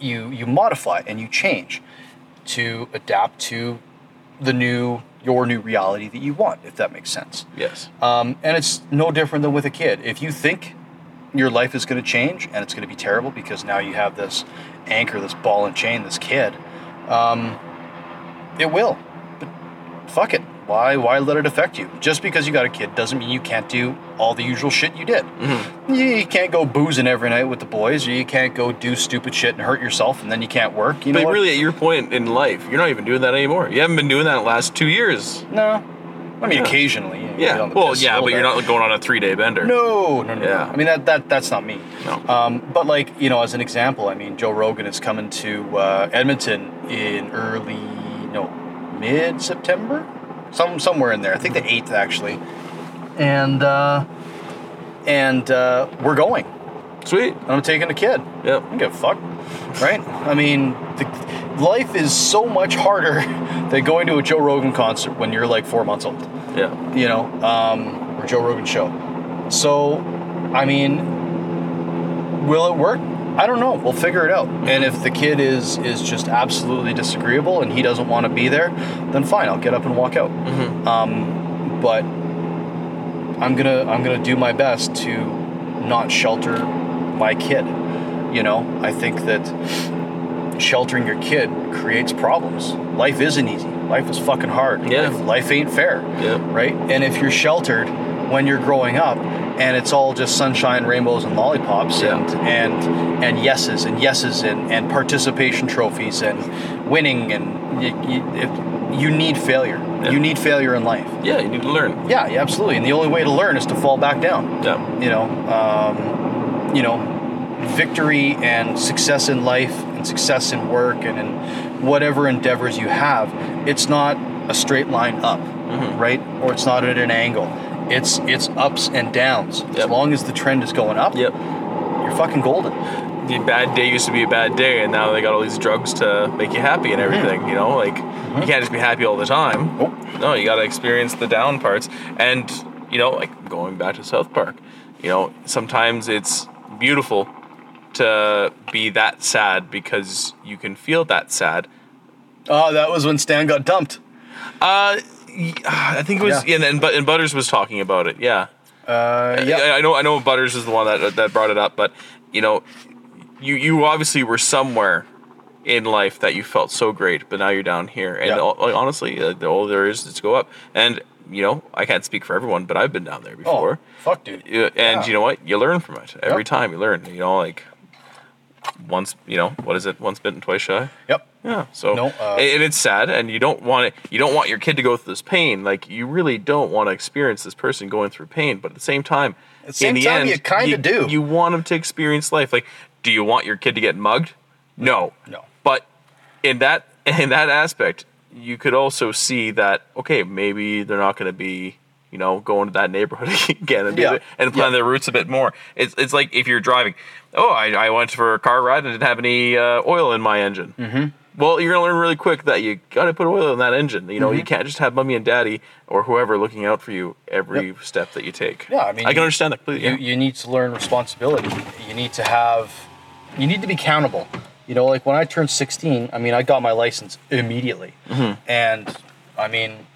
you you modify and you change to adapt to the new your new reality that you want if that makes sense. Yes. um, and it's no different than with a kid. If you think your life is going to change and it's going to be terrible because now you have this anchor this ball and chain this kid um, it will. But fuck it why why let it affect you just because you got a kid doesn't mean you can't do all the usual shit you did Mm-hmm. you, you can't go boozing every night with the boys or you can't go do stupid shit and hurt yourself and then you can't work you know But what? really, at your point in life, you're not even doing that anymore. You haven't been doing that the last two years. No. I mean, Yeah. occasionally. you get Yeah. Well, yeah, but you're not going on a three day bender. No, no, no. Yeah. no. I mean, that, that that's not me. No. Um, but, like, you know, as an example, I mean, Joe Rogan is coming to uh, Edmonton in early, no, mid September? Some, somewhere in there. I think the 8th, actually. And, uh, and uh, we're going. Sweet. And I'm taking a kid. Yep. I don't give a fuck, right? I mean, the, life is so much harder than going to a Joe Rogan concert when you're like four months old, Yeah. you know, um, or Joe Rogan show. So, I mean, will it work? I don't know. We'll figure it out. And if the kid is is just absolutely disagreeable and he doesn't want to be there, then fine. I'll get up and walk out. Um, but I'm gonna I'm gonna do my best to not shelter my kid. You know, I think that sheltering your kid creates problems. Life isn't easy. Life is fucking hard. Yeah. Life, life ain't fair. Yeah. Right? And if you're sheltered when you're growing up and it's all just sunshine, rainbows and lollipops Yeah. and and and yeses and yeses and, and participation trophies and winning and you, you, if, you need failure. Yeah. You need failure in life. Yeah, you need to learn. Yeah, yeah, absolutely. And the only way to learn is to fall back down. Yeah. You know, um, you know, victory and success in life and success in work and in whatever endeavors you have, it's not a straight line up, Mm-hmm. right? Or it's not at an angle. It's it's ups and downs. As long as the trend is going up, Yep. you're fucking golden. The bad day used to be a bad day, and now they got all these drugs to make you happy and mm-hmm. everything. You know, like you mm-hmm. can't just be happy all the time. Nope. No, you got to experience the down parts, and you know, like going back to South Park. You know, sometimes it's beautiful to be that sad because you can feel that sad. Oh, that was when Stan got dumped. Uh, I think it was, Yeah. and, and but and Butters was talking about it. Yeah. Uh, yeah. I, I know I know Butters is the one that that brought it up, but you know, you you obviously were somewhere in life that you felt so great, but now you're down here. And Yeah. all- like, honestly, uh, older there is to go up. And you know, I can't speak for everyone, but I've been down there Oh, before. fuck, dude. And Yeah. you know what? You learn from it every Yep. time. You learn. You know, like once. You know, what is it? Once bitten, twice shy. Yep. Yeah. So No, uh, and it's sad, and you don't want it. You don't want your kid to go through this pain. Like you really don't want to experience this person going through pain. But at the same time, At the same in the time, end, you kinda do. You want them to experience life. Like, do you want your kid to get mugged? No. No. But in that in that aspect, you could also see that okay, maybe they're not going to be. You know, going to that neighborhood again and, Yeah. and plan Yeah. their routes a bit more. It's, it's like if you're driving. Oh, I, I went for a car ride and didn't have any uh, oil in my engine. Mm-hmm. Well, you're gonna learn really quick that you gotta put oil in that engine. You know, Mm-hmm. you can't just have mommy and daddy or whoever looking out for you every step that you take. Yeah, I mean, I can you- understand that completely. you, yeah. you need to learn responsibility. You need to have, you need to be accountable. You know, like when I turned 16, I mean, I got my license immediately. Mm-hmm. And I mean,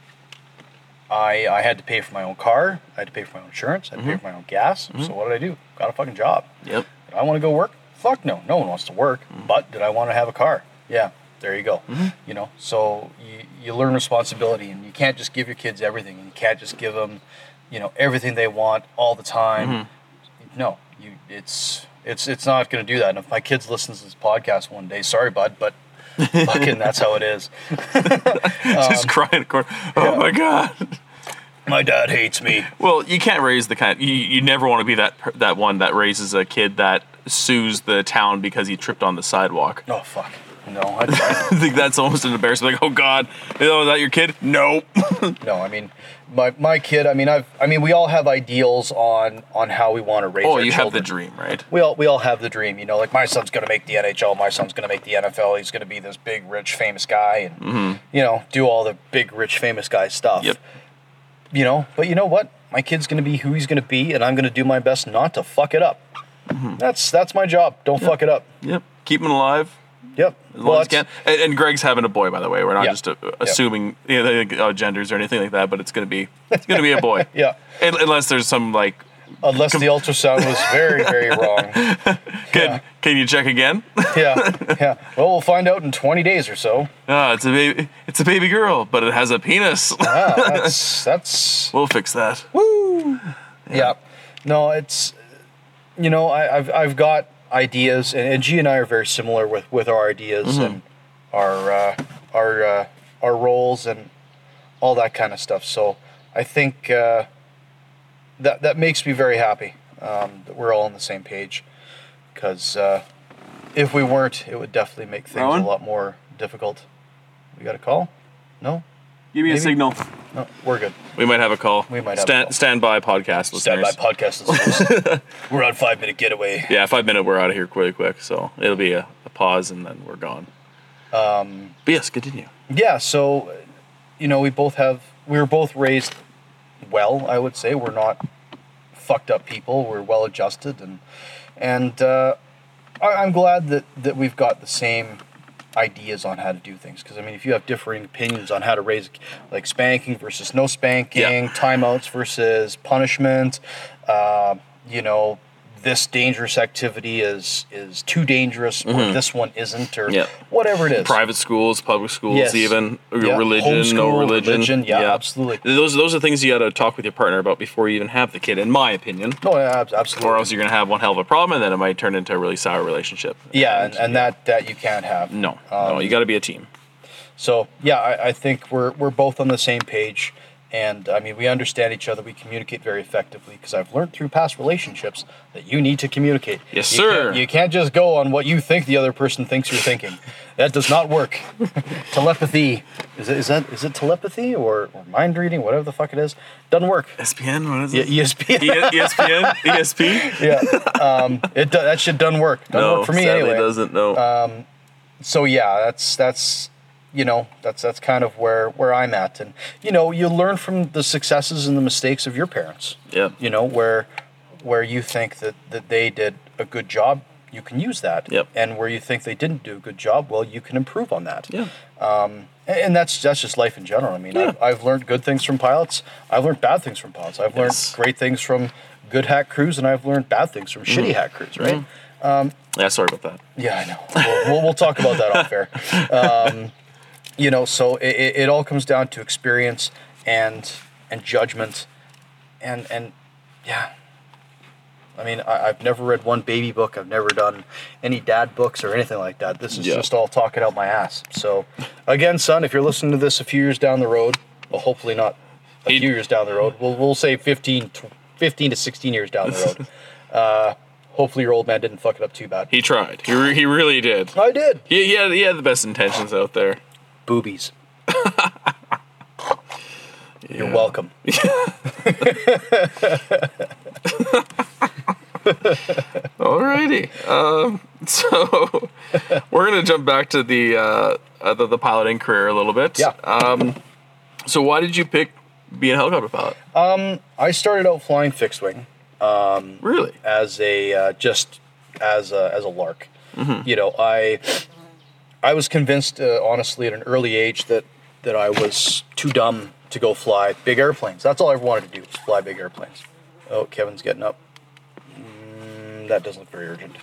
I, I had to pay for my own car, I had to pay for my own insurance, I had to Mm-hmm. pay for my own gas. So what did I do? Got a fucking job. Yep. Did I want to go work? Fuck no. No one wants to work. Mm-hmm. But did I want to have a car? Yeah. There you go. You know, so you, you learn responsibility, and you can't just give your kids everything, and you can't just give them, you know, everything they want all the time. Mm-hmm. No, you it's it's it's not going to do that. And if my kids listen to this podcast one day, sorry, bud, but fucking that's how it is. just um, crying in the corner. Oh my god. My dad hates me. Well, you can't raise the kind. You, you never want to be that that one that raises a kid that sues the town because he tripped on the sidewalk. Oh fuck. No, I, I, think that's almost an embarrassment. Like, oh god, oh, is that your kid? Nope. no. I mean, my my kid. I mean, I've. I mean, we all have ideals on on how we want to raise. oh, you have the dream, right? we all we all have the dream, you know. Like my son's gonna make the NHL, my son's gonna make the NFL. He's gonna be this big, rich, famous guy, and you know, do all the big, rich, famous guy stuff. Mm-hmm. Yep. You know, but you know what? My kid's gonna be who he's gonna be, and I'm gonna do my best not to fuck it up. Mm-hmm. That's that's my job. Don't fuck it up. Yep. Keep him alive. Yep. As long as can. And, and Greg's having a boy, by the way. We're not Yeah. just uh, assuming you know, uh, genders or anything like that, but it's gonna be it's gonna be a boy. Yeah. Un- Unless there's some like, Unless the ultrasound was very, very wrong. can Yeah. can you check again? Yeah. Yeah. Well, we'll find out in 20 days or so. Ah, it's a baby. It's a baby girl, but it has a penis. Ah, that's that's we'll fix that. Woo Yeah. No, it's you know, I, I've I've got ideas and, and G and I are very similar with, with our ideas and our uh, our uh, our roles and all that kind of stuff. So I think uh, that that makes me very happy um, that we're all on the same page. Because uh, if we weren't, it would definitely make things Rowan? a lot more difficult. We got a call? No, Give me Maybe. a signal. no, we're good. We might have a call. We might have a stand, call. Stand by podcast Stand listeners. by podcast listeners. we're on five minute getaway. Yeah, five minute. We're out of here quick, quick. So it'll be a, a pause and then we're gone. Um, but yes, continue. yeah so you know we both have we were both raised well i would say we're not fucked up people we're well adjusted and and uh, I, i'm glad that that we've got the same ideas on how to do things because i mean if you have differing opinions on how to raise like spanking versus no spanking Yeah. timeouts versus punishment uh, you know this dangerous activity is is too dangerous or this one isn't or Mm-hmm. Whatever it is Private schools, public schools, Yes. even Yeah. religion, no religion. religion, yeah, absolutely. Those those are things you got to talk with your partner about before you even have the kid, in my opinion. No, yeah, absolutely. Or else you're gonna have one hell of a problem, and then it might turn into a really sour relationship. yeah, and, and that that you can't have. no, no, Um, you got to be a team. So yeah, I, I think we're we're both on the same page, and I mean we understand each other. We communicate very effectively because I've learned through past relationships that you need to communicate. Yes, You sir. Can't, you can't just go on what you think the other person thinks you're thinking. that does not work. telepathy is it, is that is it telepathy or, or mind reading whatever the fuck it is doesn't work. ESPN, what is Y- it? ESPN. E- ESPN, ESP. yeah, um, it do, that shit doesn't work. Doesn't No, work for me sadly anyway. doesn't. No. Um, so yeah, that's that's you know that's that's kind of where where I'm at, and you know you learn from the successes and the mistakes of your parents. Yeah. You know where where you think that that they did a good job, you can use that. Yep. And where you think they didn't do a good job, well, you can improve on that. yeah. And, and that's that's just life in general. I mean, Yeah. I've, I've learned good things from pilots. I've learned bad things from pilots. I've learned Yes. great things from good hack crews, and I've learned bad things from Mm-hmm. shitty hack crews. Right. Um. yeah, sorry about that. Yeah, I know. We'll, we'll, we'll talk about that off air. Um, you know, so it, it, it all comes down to experience and and judgment, and and yeah. I mean, I, I've never read one baby book. I've never done any dad books or anything like that. This is Yeah. just all talking out my ass. So, again, son, if you're listening to this a few years down the road, well, hopefully not a few years down the road. We'll we'll say 15, tw- 15 to sixteen years down the road. Uh, hopefully, your old man didn't fuck it up too bad. He tried. He, re- he really did. I did. He, he had he had the best intentions out there. Boobies. You're Yeah. welcome. Alrighty. Um, so we're gonna jump back to the uh, uh, the, the piloting career a little bit. Yeah. Um, so why did you pick being a helicopter pilot? I started out flying fixed wing Really? as a uh, just as a, as a lark. You know, I I was convinced, uh, honestly, at an early age that that I was too dumb to go fly big airplanes. That's all I ever wanted to do was fly big airplanes. Oh, Kevin's getting up. Mm, that doesn't look very urgent.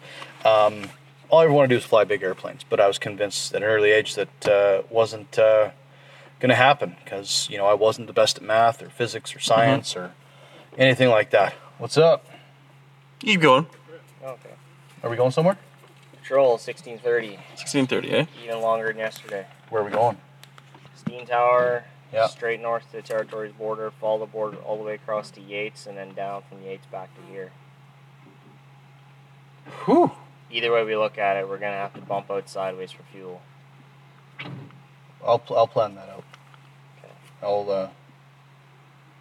Um, all I ever wanted to do was fly big airplanes, but I was convinced at an early age that uh, wasn't uh, going to happen because you know I wasn't the best at math or physics or science or anything like that. What's up? Keep going. Okay. Are we going somewhere? Patrol 1630, Sixteen thirty, eh? even longer than yesterday. Where are we going? Steen Tower, Yeah. straight north to the territory's border, follow the border all the way across to Yates, and then down from Yates back to here. Whew. Either way we look at it, we're gonna have to bump out sideways for fuel. I'll pl- I'll plan that out. Okay. I'll uh.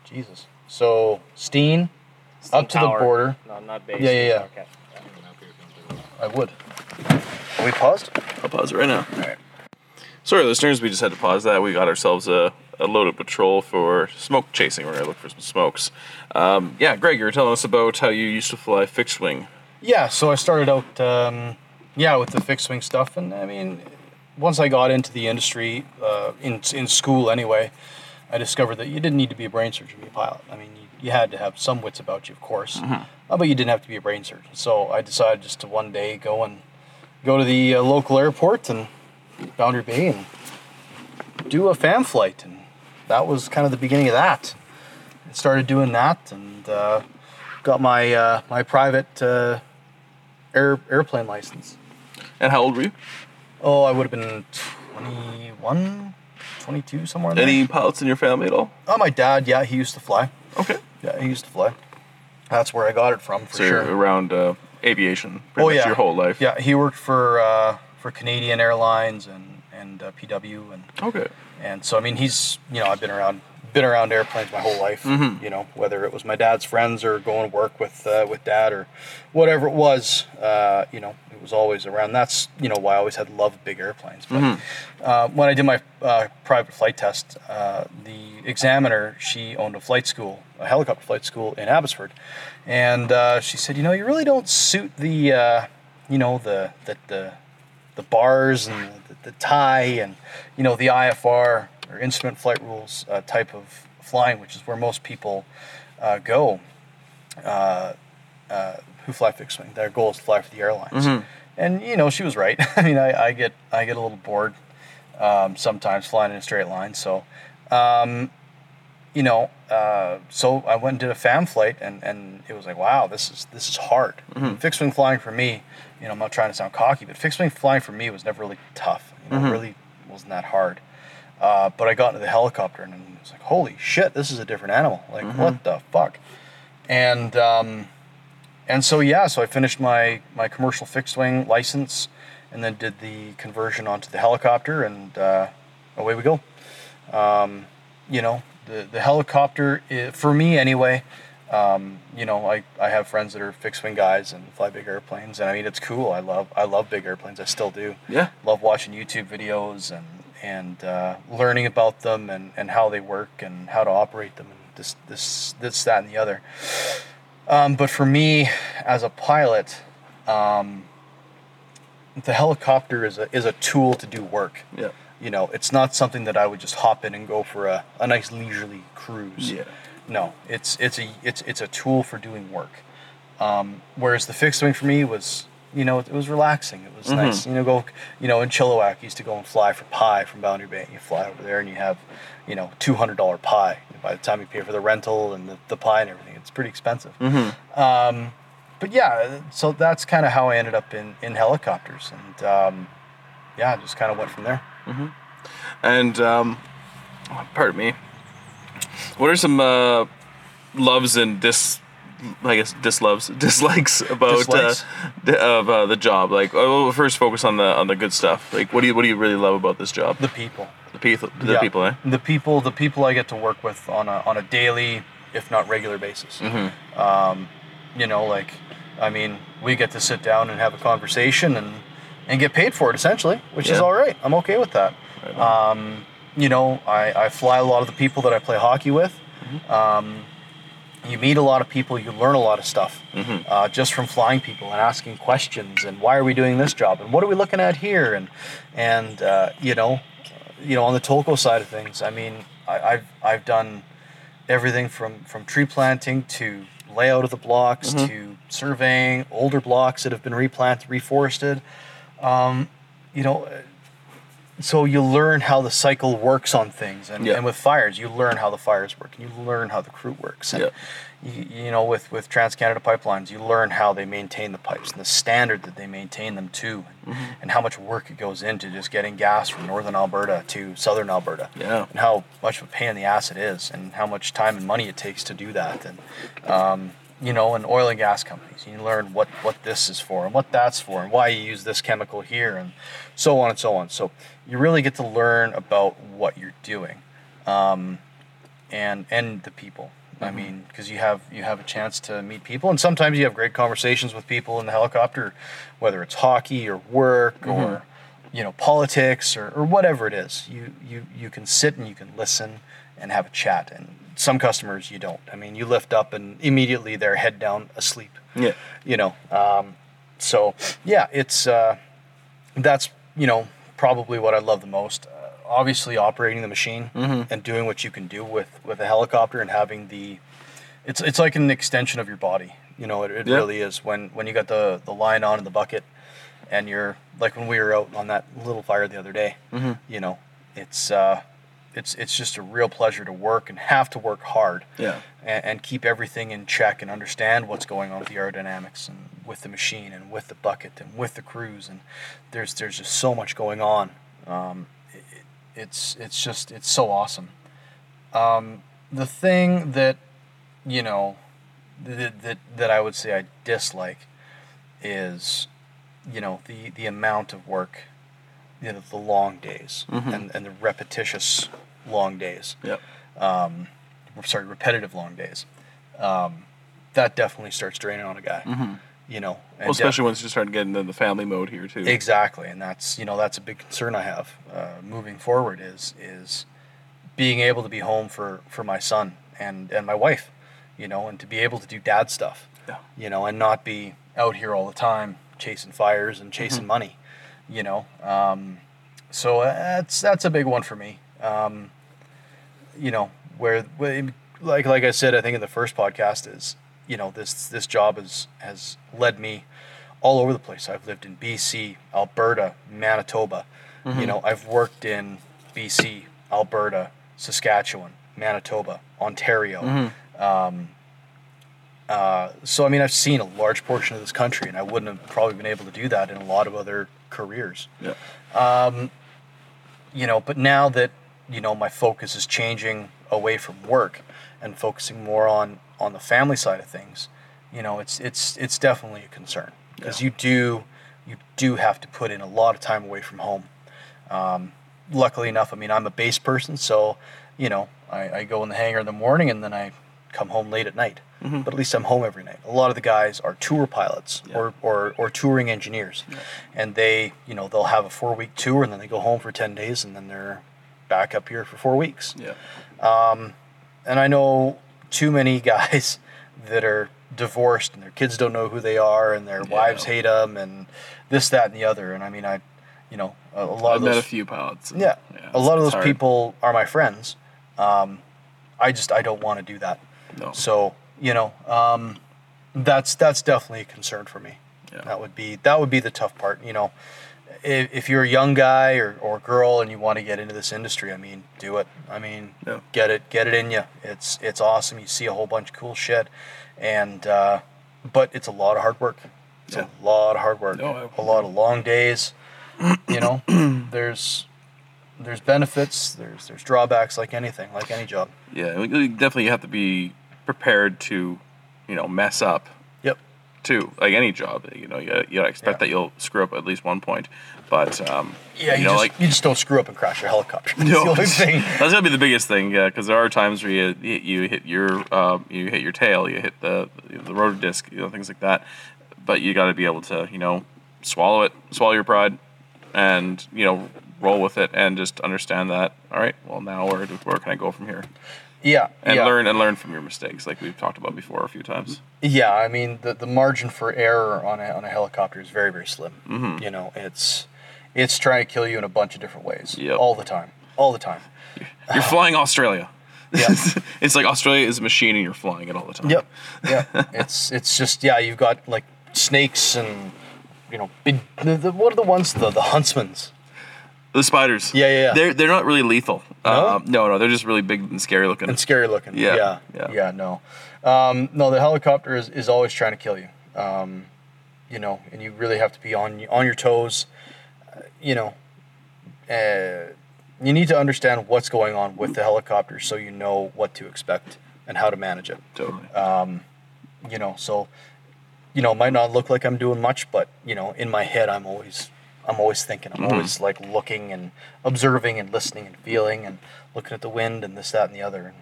Jesus. So Steen, Steen Up to the Tower, border. No, not base. Yeah, yeah, yeah. Okay. I would. Are we paused? I'll pause it right now. Alright. Sorry, listeners, we just had to pause that. We got ourselves a, a loaded patrol for smoke chasing. We're gonna look for some smokes. Um, yeah, Greg, you were telling us about how you used to fly fixed wing. Yeah. So I started out, um, yeah, with the fixed wing stuff, and I mean, once I got into the industry, uh, in in school anyway, I discovered that you didn't need to be a brain surgeon to be a pilot. I mean, you, you had to have some wits about you, of course, uh, but you didn't have to be a brain surgeon. So I decided just to one day go and go to the uh, local airport and Boundary Bay and do a fam flight, and that was kind of the beginning of that. I started doing that and uh, got my uh, my private uh, air airplane license. And how old were you? Oh, I would have been 21, 22, somewhere in there. Any pilots in your family at all? Oh, my dad, yeah, he used to fly. Okay. Yeah, he used to fly. That's where I got it from, for So sure. around uh, aviation pretty Oh much yeah, your whole life. Yeah, he worked for uh, for Canadian Airlines and and uh, PW and Okay. and so I mean he's you know I've been around been around airplanes my whole life. Mm-hmm. You know whether it was my dad's friends or going to work with uh, with dad or whatever it was. Uh, you know it was always around. That's you know why I always had loved big airplanes. But Mm-hmm. uh, when I did my uh, private flight test, uh, the examiner she owned a flight school, a helicopter flight school in Abbotsford, and uh, she said, you know, you really don't suit the, uh, you know, the the the, the bars and the, the tie and you know the IFR or instrument flight rules uh, type of flying, which is where most people uh, go. Uh, uh, who fly fixed wing? Their goal is to fly for the airlines, and you know she was right. I mean, I, I get I get a little bored um, sometimes flying in a straight line, so um, you know, uh, so I went and did a fam flight, and, and it was like, wow, this is this is hard. Fixed wing flying for me, you know, I'm not trying to sound cocky, but fixed wing flying for me was never really tough. You know, it really wasn't that hard. Uh, but I got into the helicopter, and it was like, holy shit, this is a different animal. Like, what the fuck? And um, and so yeah, so I finished my my commercial fixed wing license, and then did the conversion onto the helicopter, and uh, away we go you know the the helicopter i for me anyway um, you know I, I have friends that are fixed wing guys and fly big airplanes and I mean it's cool I love I love big airplanes I still do Yeah. love watching YouTube videos and and uh, learning about them and, and how they work and how to operate them and this this this that and the other um, but for me as a pilot um, the helicopter is a is a tool to do work Yeah. you know, it's not something that I would just hop in and go for a, a nice leisurely cruise. Yeah. No, it's it's a it's it's a tool for doing work. Um, whereas the fixed wing for me was you know, it, was relaxing. It was nice. You know, go, you know, in Chilliwack, you used to go and fly for pie from Boundary Bay. You fly over there and you have, you know, two hundred dollar pie. By the time you pay for the rental and the, the pie and everything, it's pretty expensive. Um, but yeah, so that's kind of how I ended up in in helicopters, and um, yeah, just kind of went from there. And um, pardon me. What are some uh, loves and dis, I guess disloves, dislikes about Dislikes? Uh, d- of uh, the job? Like, oh, we'll first focus on the on the good stuff. Like, what do you what do you really love about this job? The people. The people, the Yeah. people, eh? The people, the people I get to work with on a on a daily, if not regular basis. Mm-hmm. Um, you know, like, I mean, we get to sit down and have a conversation and and get paid for it essentially, which is all right. I'm okay with that. Um, you know, I, I fly a lot of the people that I play hockey with. Mm-hmm. Um, you meet a lot of people, you learn a lot of stuff Mm-hmm. uh, just from flying people and asking questions and why are we doing this job and what are we looking at here and and uh, you know, you know on the Tolko side of things. I mean, I, I've I've done everything from from tree planting to layout of the blocks Mm-hmm. to surveying older blocks that have been replanted, reforested. Um, you know, so you learn how the cycle works on things and, Yeah. and with fires you learn how the fires work and you learn how the crew works and Yeah. you, you know with with trans-canada pipelines you learn how they maintain the pipes and the standard that they maintain them to Mm-hmm. and how much work it goes into just getting gas from northern alberta to southern alberta Yeah. and how much of a pain in the ass it is and how much time and money it takes to do that and um, you know and oil and gas companies you learn what what this is for and what that's for and why you use this chemical here and so on and so on so you really get to learn about what you're doing um, and and the people I mean, because you have you have a chance to meet people, and sometimes you have great conversations with people in the helicopter, whether it's hockey or work or you know politics or, or whatever it is. You you you can sit and you can listen and have a chat. And some customers you don't. I mean, you lift up and immediately they're head down asleep. Yeah. You know. Um, so yeah, it's uh, that's you know probably what I love the most. Uh, obviously, operating the machine and doing what you can do with with a helicopter and having the it's it's like an extension of your body. You know, it, it Yeah. really is. When when you got the the line on in the bucket, and you're like when we were out on that little fire the other day. You know, it's uh, it's it's just a real pleasure to work and have to work hard. Yeah. And, and keep everything in check and understand what's going on with the aerodynamics and with the machine and with the bucket and with the crews and there's there's just so much going on. Um, it, it's it's just it's so awesome. Um, the thing that you know that, that that I would say I dislike is you know the the amount of work, you know the long days and and the repetitious long days. Yep. Um, sorry, repetitive long days. Um, that definitely starts draining on a guy. You know, and Well, de- especially once you start getting into the family mode here too. Exactly, and that's you know that's a big concern I have uh, moving forward is is being able to be home for for my son and and my wife, you know, and to be able to do dad stuff, Yeah. you know, and not be out here all the time chasing fires and chasing money, you know. Um, so that's that's a big one for me. Um, you know, where, where like like I said, I think in the first podcast is you know this this job has has led me all over the place. I've lived in BC, Alberta, Manitoba. You know, I've worked in BC, Alberta, Saskatchewan, Manitoba, Ontario. Um, uh, so I mean, I've seen a large portion of this country, and I wouldn't have probably been able to do that in a lot of other careers Yeah. you know, but now that you know my focus is changing away from work and focusing more on on the family side of things, you know, it's it's it's definitely a concern because you do you do have to put in a lot of time away from home. Um, luckily enough, I mean, I'm a base person, so you know, I, I go in the hangar in the morning and then I come home late at night. But at least I'm home every night. A lot of the guys are tour pilots or, or, or touring engineers, and they, you know, they'll have a four week tour and then they go home for ten days and then they're back up here for four weeks. Yeah. And I know too many guys that are divorced and their kids don't know who they are and their wives hate them and this, that, and the other. And I mean, I, you know, a, a lot I've of met those a few pilots. and- yeah, a lot of those hard. people are my friends. Um, I just I don't want to do that. No. So you know, um, that's that's definitely a concern for me. Yeah. That would be that would be the tough part. You know, if, if you're a young guy or, or girl and you want to get into this industry, I mean, do it. I mean, Yeah. get it get it in you. It's it's awesome. You see a whole bunch of cool shit, and uh, but it's a lot of hard work. It's Yeah. a lot of hard work. No, I- a lot of long days. You know, there's there's benefits. There's there's drawbacks like anything, like any job. Yeah, you- you definitely have to be prepared to, you know, mess up. Too. Like any job, you know, you you expect Yeah. that you'll screw up at least one point. But um, Yeah, you, you know, just like you just don't screw up and crash your helicopter. That's No, the only thing. That's gonna be the biggest thing, yeah. Because there are times where you you, you hit your um, you hit your tail, you hit the the rotor disc, you know, things like that. But you got to be able to, you know, swallow it, swallow your pride, and you know, roll with it, and just understand that. All right, well now where where can I go from here? Yeah, And yeah. learn and learn from your mistakes, like we've talked about before a few times. Yeah, I mean the, the margin for error on a on a helicopter is very very slim. Mm-hmm. You know, it's it's trying to kill you in a bunch of different ways. Yep. All the time, all the time. You're flying Australia. Yeah. it's like Australia is a machine, and you're flying it all the time. Yep. Yeah. it's it's just yeah. You've got like snakes and you know big. The, the, what are the ones the the huntsmans? The spiders. Yeah, yeah, yeah. They're they're not really lethal. No? Uh, no, no, they're just really big and scary looking. and scary looking. Yeah, yeah, yeah. yeah. no, um, no. The helicopter is, is always trying to kill you. Um, you know, and you really have to be on on your toes. Uh, you know, uh, you need to understand what's going on with the helicopter so you know what to expect and how to manage it. totally. You know, so you know, it might not look like I'm doing much, but you know, in my head, I'm always I'm always thinking. I'm always like looking and observing and listening and feeling and looking at the wind and this, that, and the other.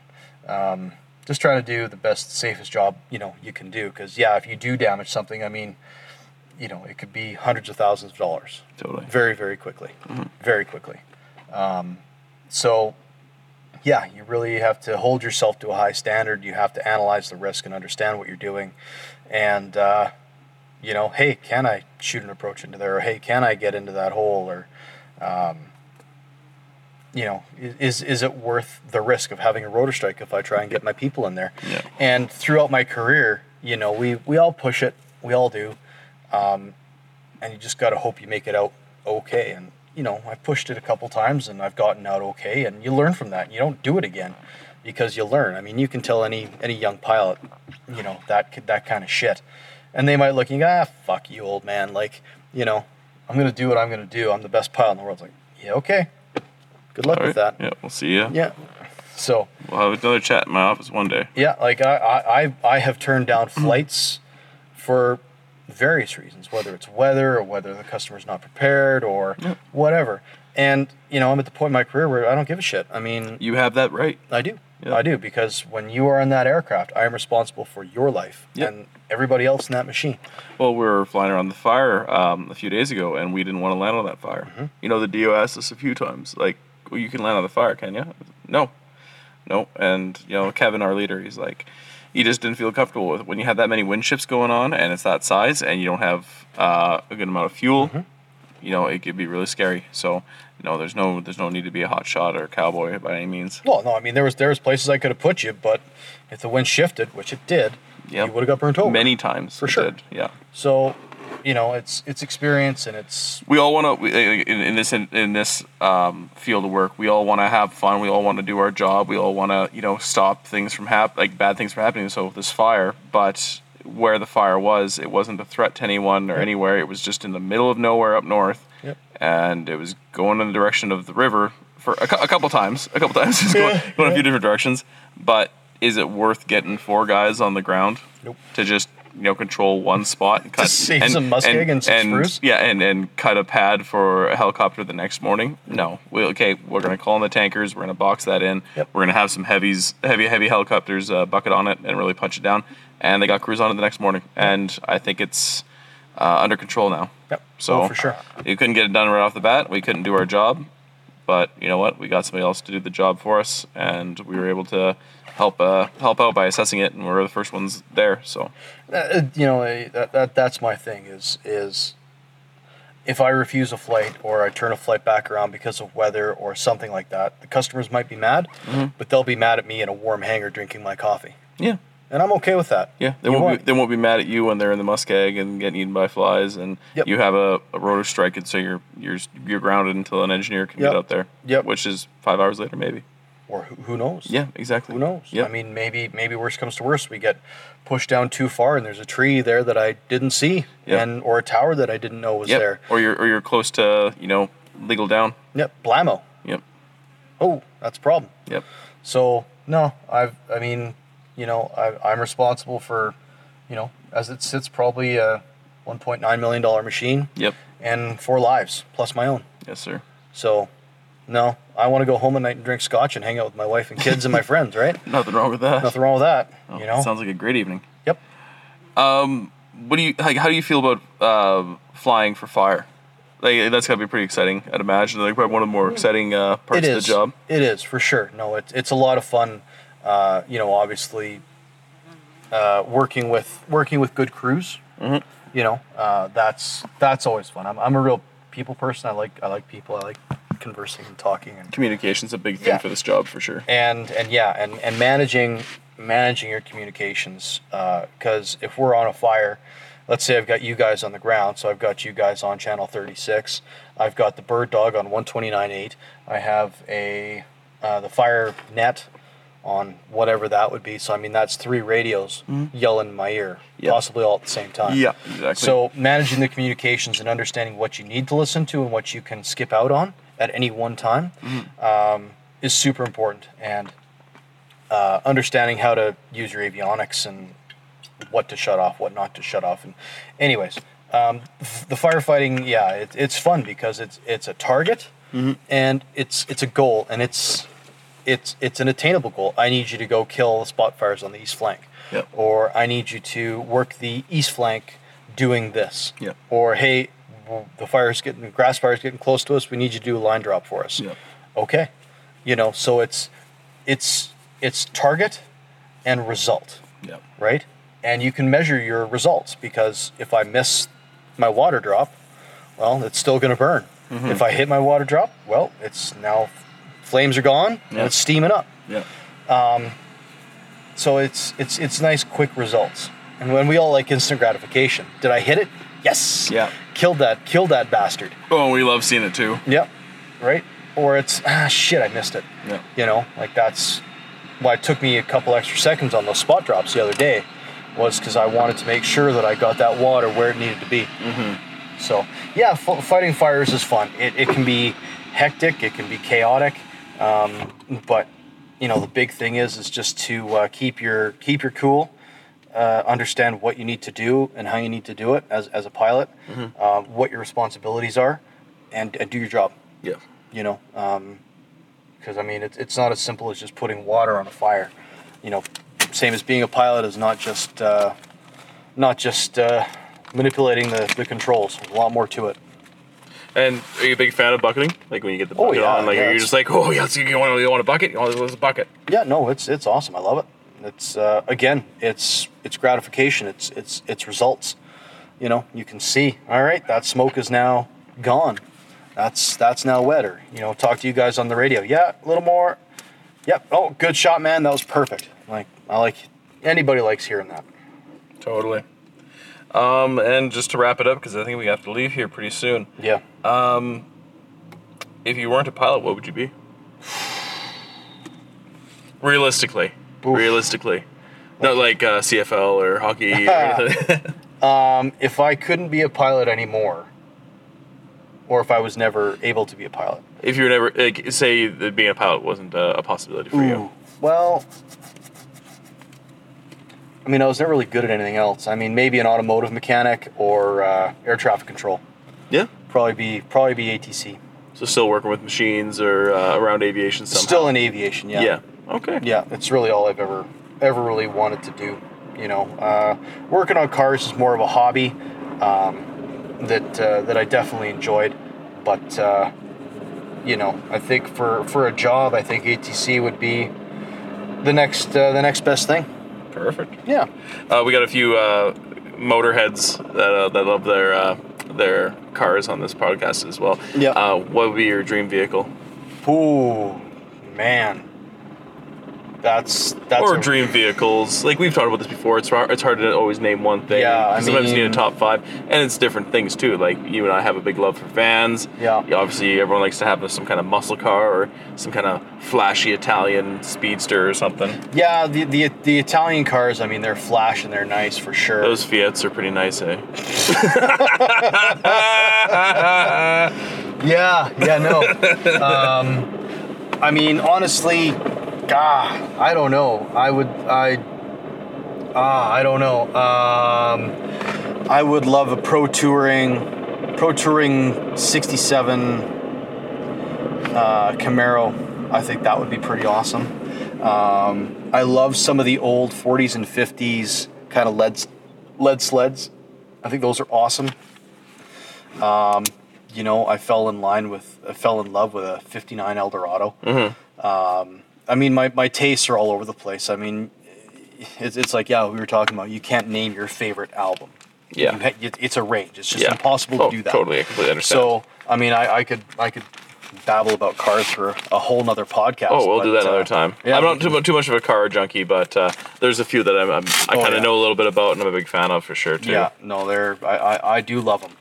And um, just trying to do the best, safest job you know you can do. Because yeah, if you do damage something, I mean, you know, it could be hundreds of thousands of dollars totally. very, very quickly, very quickly. Um, so, yeah, you really have to hold yourself to a high standard. You have to analyze the risk and understand what you're doing, and uh, you know, hey, can I shoot an approach into there? Or hey, can I get into that hole? Or um, you know, is is it worth the risk of having a rotor strike if I try and get my people in there? Yeah. And throughout my career, you know, we we all push it, we all do, um, and you just got to hope you make it out okay. And you know, I've pushed it a couple times and I've gotten out okay, and you learn from that. You don't do it again because you learn. I mean, you can tell any any young pilot, you know, that that kind of shit, and they might look and go, ah, fuck you, old man. Like, you know, I'm gonna do what I'm gonna do. I'm the best pilot in the world. It's like, yeah, okay. Good luck All with that. Yeah, we'll see you. Yeah. So We'll have another chat in my office one day. yeah, like I, I, I- have turned down flights for various reasons, whether it's weather or whether the customer's not prepared or whatever. And you know, I'm at the point in my career where I don't give a shit. I mean, You have that right. I do, Yeah. I do, because when you are in that aircraft, I am responsible for your life Yep. and everybody else in that machine. Well, we were flying around the fire um, a few days ago, and we didn't want to land on that fire. Mm-hmm. You know, the DO asked us a few times, like, well, you can land on the fire, can you? No. No. And, you know, Kevin, our leader, he's like, he just didn't feel comfortable with it. When you have that many wind shifts going on and it's that size and you don't have uh, a good amount of fuel, Mm-hmm. you know, it could be really scary. So, no, there's no there's no need to be a hot shot or a cowboy by any means. Well, no, I mean there was there was places I could have put you, but if the wind shifted, which it did, Yep. you would have got burnt over. Many times. For sure. did, Yeah. So, you know, it's it's experience and it's we all want to in, in this in, in this um, field of work we all want to have fun we all want to do our job we all want to you know stop things from hap- like bad things from happening so this fire but where the fire was it wasn't a threat to anyone or anywhere it was just in the middle of nowhere up north Yep. and it was going in the direction of the river for a, cou- a couple times a couple times it was going, Yeah, going a few different directions but is it worth getting four guys on the ground Nope. to just you know control one spot and cut save some muskeg and some spruce? yeah, and, and cut a pad for a helicopter the next morning. No, we okay. We're gonna call in the tankers. We're gonna box that in. Yep. We're gonna have some heavies, heavy, heavy helicopters uh, bucket on it and really punch it down. And they got crews on it the next morning. And I think it's uh, under control now. Yep. So Oh, for sure. you couldn't get it done right off the bat. We couldn't do our job, but you know what? We got somebody else to do the job for us, and we were able to help uh, help out by assessing it, and we're the first ones there. So uh, you know uh, that, that that's my thing is is if I refuse a flight or I turn a flight back around because of weather or something like that, the customers might be mad, Mm-hmm. but they'll be mad at me in a warm hangar drinking my coffee. yeah, and I'm okay with that. Yeah, they You won't be, they won't be mad at you when they're in the muskeg and getting eaten by flies, and Yep. you have a, a rotor strike, and so you're you're you're grounded until an engineer can Yep. get out there. Yep. Which is five hours later, maybe. Or who, who knows? Yeah, exactly. Who knows? Yeah. I mean, maybe maybe worst comes to worst, we get pushed down too far, and there's a tree there that I didn't see, Yeah. and or a tower that I didn't know was Yep. there. Or you're or you're close to you know legal down. Yep, blammo. Yep. Oh, that's a problem. Yep. So no, I've I mean, you know, I, I'm responsible for, you know, as it sits, probably a 1.9 million dollar machine Yep. and four lives plus my own. Yes, sir. So, no, I want to go home at night and drink scotch and hang out with my wife and kids and my friends. Right? Nothing wrong with that. Nothing wrong with that. Oh, you know. sounds like a great evening. yep. What do you like? How do you feel about uh, flying for fire? Like that's gotta be pretty exciting. I'd imagine like probably one of the more exciting uh, parts. Of the job. It is for sure. No, it's it's a lot of fun. Uh, you know, obviously, uh, working with working with good crews. Mm-hmm. You know, uh, that's that's always fun. I'm, I'm a real people person. I like I like people. I like conversing and talking and Communication's a big thing Yeah. for this job for sure. and and yeah and and managing managing your communications because if we're on a fire let's say i've got you guys on the ground so i've got you guys on channel 36 i've got the bird dog on 129.8 i have a uh, the fire net on whatever that would be so i mean that's three radios yelling in my ear Yeah. possibly all at the same time Yeah, exactly. so managing the communications and understanding what you need to listen to and what you can skip out on at any one time um, is super important. And uh, understanding how to use your avionics and what to shut off, what not to shut off. And anyways, um, f- the firefighting, yeah, it, it's fun because it's it's a target and it's it's a goal and it's it's it's an attainable goal. I need you to go kill the spot fires on the east flank, Yep. or I need you to work the east flank doing this, Yep. or hey, w- the fire's getting the grass fire's getting close to us. We need you to do a line drop for us. Yep. Okay, you know, so it's it's it's target and result yeah. right? And you can measure your results because if I miss my water drop, well, it's still going to burn. Mm-hmm. If I hit my water drop, well, it's now flames are gone and Yeah. it's steaming up. Yeah. Um, So it's it's it's nice quick results. And when we all like instant gratification, did I hit it? Yes. Yeah. Killed that killed that bastard. Oh, we love seeing it too. Yep. Right? Or it's ah shit, I missed it. Yeah. You know, like that's why it took me a couple extra seconds on those spot drops the other day was because I wanted to make sure that I got that water where it needed to be. Mm-hmm. So yeah, f- fighting fires is fun. It, it can be hectic, it can be chaotic, um, but you know the big thing is is just to uh, keep your keep your cool. Uh, understand what you need to do and how you need to do it as, as a pilot, um, what your responsibilities are, and, and do your job Yeah. you know because i mean it's, it's not as simple as just putting water on a fire you know same as being a pilot is not just uh, not just uh, manipulating the, the controls There's a lot more to it And are you a big fan of bucketing? Like when you get the Oh, bucket yeah, on, like yeah, you're just like, oh yeah, so you want you want a bucket? You want a bucket? yeah no it's it's awesome i love it it's uh, again it's it's gratification. It's it's it's results. You know you can see all right that smoke is now gone. That's that's now wetter. You know talk to you guys on the radio. Yeah a little more. Yep oh good shot man. That was perfect. Like i like anybody likes hearing that. Totally. Um, and just to wrap it up, because I think we have to leave here pretty soon. yeah. Um, If you weren't a pilot, what would you be? Realistically, Oof. realistically, not like uh, CFL or hockey. or anything. Um, if I couldn't be a pilot anymore, or if I was never able to be a pilot. if you were never like, say that being a pilot wasn't uh, a possibility for you. Well, I mean, I was never really good at anything else. I mean, maybe an automotive mechanic or uh, air traffic control. Yeah. Probably be probably be ATC. So still working with machines or uh, around aviation somehow. Still in aviation, yeah. Yeah. Okay. Yeah, it's really all I've ever ever really wanted to do. You know, uh, working on cars is more of a hobby um, that uh, that I definitely enjoyed, but uh, you know, I think for for a job, I think ATC would be the next uh, the next best thing. Perfect. Yeah. Uh, we got a few uh, motorheads that uh, that love their uh, their cars on this podcast as well. Yeah. Uh, what would be your dream vehicle? Ooh, man. That's that's or a- dream vehicles. Like we've talked about this before. It's hard, it's hard to always name one thing. Yeah, I sometimes you need a top five, and it's different things too. Like you and I have a big love for vans. Yeah. Obviously, everyone likes to have some kind of muscle car or some kind of flashy Italian speedster or something. Yeah, the, the the Italian cars. I mean, they're flash and they're nice for sure. Those Fiats are pretty nice, eh? Yeah, yeah, no. um, I mean, honestly, ah, I don't know. I would, I, ah, I don't know. Um, I would love a pro touring, pro touring '67 uh, Camaro. I think that would be pretty awesome. Um, I love some of the old 40s and 50s kind of lead lead sleds. I think those are awesome you know, I fell in line with, I fell in love with a 59 Eldorado. Um, I mean, my, my tastes are all over the place. I mean, it's, it's like, yeah, we were talking about, you can't name your favorite album. Yeah. You ha- it's a range. It's just Yeah. impossible Oh, to do that. Totally, I completely understand. So, I mean, I, I could, I could babble about cars for a whole nother podcast. Oh, we'll do but, that another uh, time. yeah, I'm not too, too much of a car junkie, but uh, there's a few that I'm, I'm I Oh, kind of yeah. know a little bit about and I'm a big fan of for sure too. Yeah, no, they're I, I, I do love them.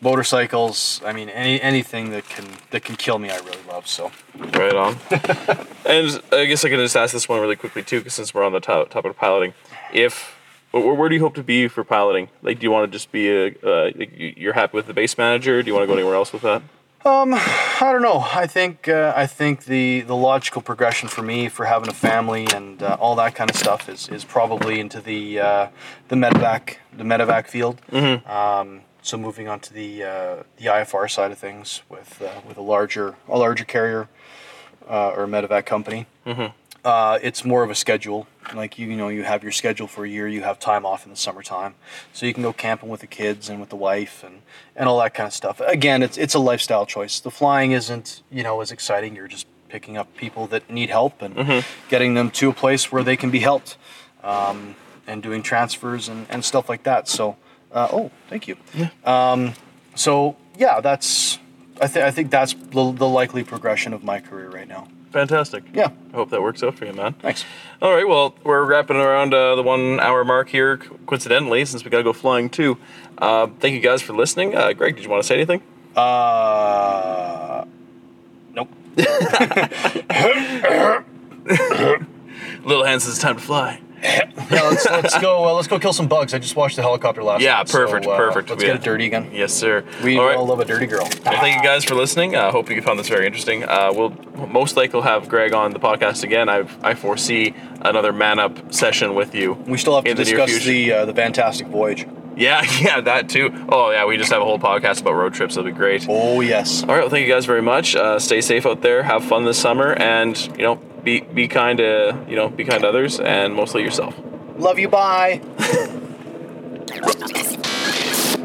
Motorcycles, I mean, any anything that can that can kill me, I really love. So, Right on. and I guess I can just ask this one really quickly too, 'cause since we're on the top, topic of piloting, if where, where do you hope to be for piloting? Like, do you want to just be a uh, you- you're happy with the base manager? Do you want to go anywhere else with that? Um, I don't know. I think uh, I think the the logical progression for me for having a family and uh, all that kind of stuff is is probably into the uh, the medevac the medevac field. Um, so moving on to the uh, the IFR side of things with uh, with a larger a larger carrier uh, or medevac company. Uh, it's more of a schedule. Like you, you know, you have your schedule for a year. You have time off in the summertime, so you can go camping with the kids and with the wife and and all that kind of stuff. Again, it's it's a lifestyle choice. The flying isn't you know as exciting. You're just picking up people that need help and getting them to a place where they can be helped, um, and doing transfers and, and stuff like that. So, uh, oh, thank you. Um, so yeah, that's I think I think that's the, the likely progression of my career right now. Fantastic. Yeah. I hope that works out for you, man. Thanks. All right, well, we're wrapping around uh, the one hour mark here, coincidentally, since we got to go flying too. Uh, thank you guys for listening. Uh, Greg, did you want to say anything? Uh, nope. Little Hands, it's time to fly. Yeah, let's, let's go. Uh, let's go kill some bugs. I just watched the helicopter last Yeah, night. perfect, so, uh, perfect. Let's Yeah. get it dirty again. Yes, sir. We All right. all love a dirty girl. Well, thank you guys for listening. I uh, hope you found this very interesting. Uh, we'll most likely have Greg on the podcast again. I I foresee another man up session with you. We still have to the discuss the uh, the fantastic voyage. Yeah, yeah, that too. Oh yeah, we just have a whole podcast about road trips. That'll be great. Oh yes. All right, well, thank you guys very much. Uh, stay safe out there. Have fun this summer, and you know, be be kind to you know, be kind to others, and mostly yourself. Love you. Bye.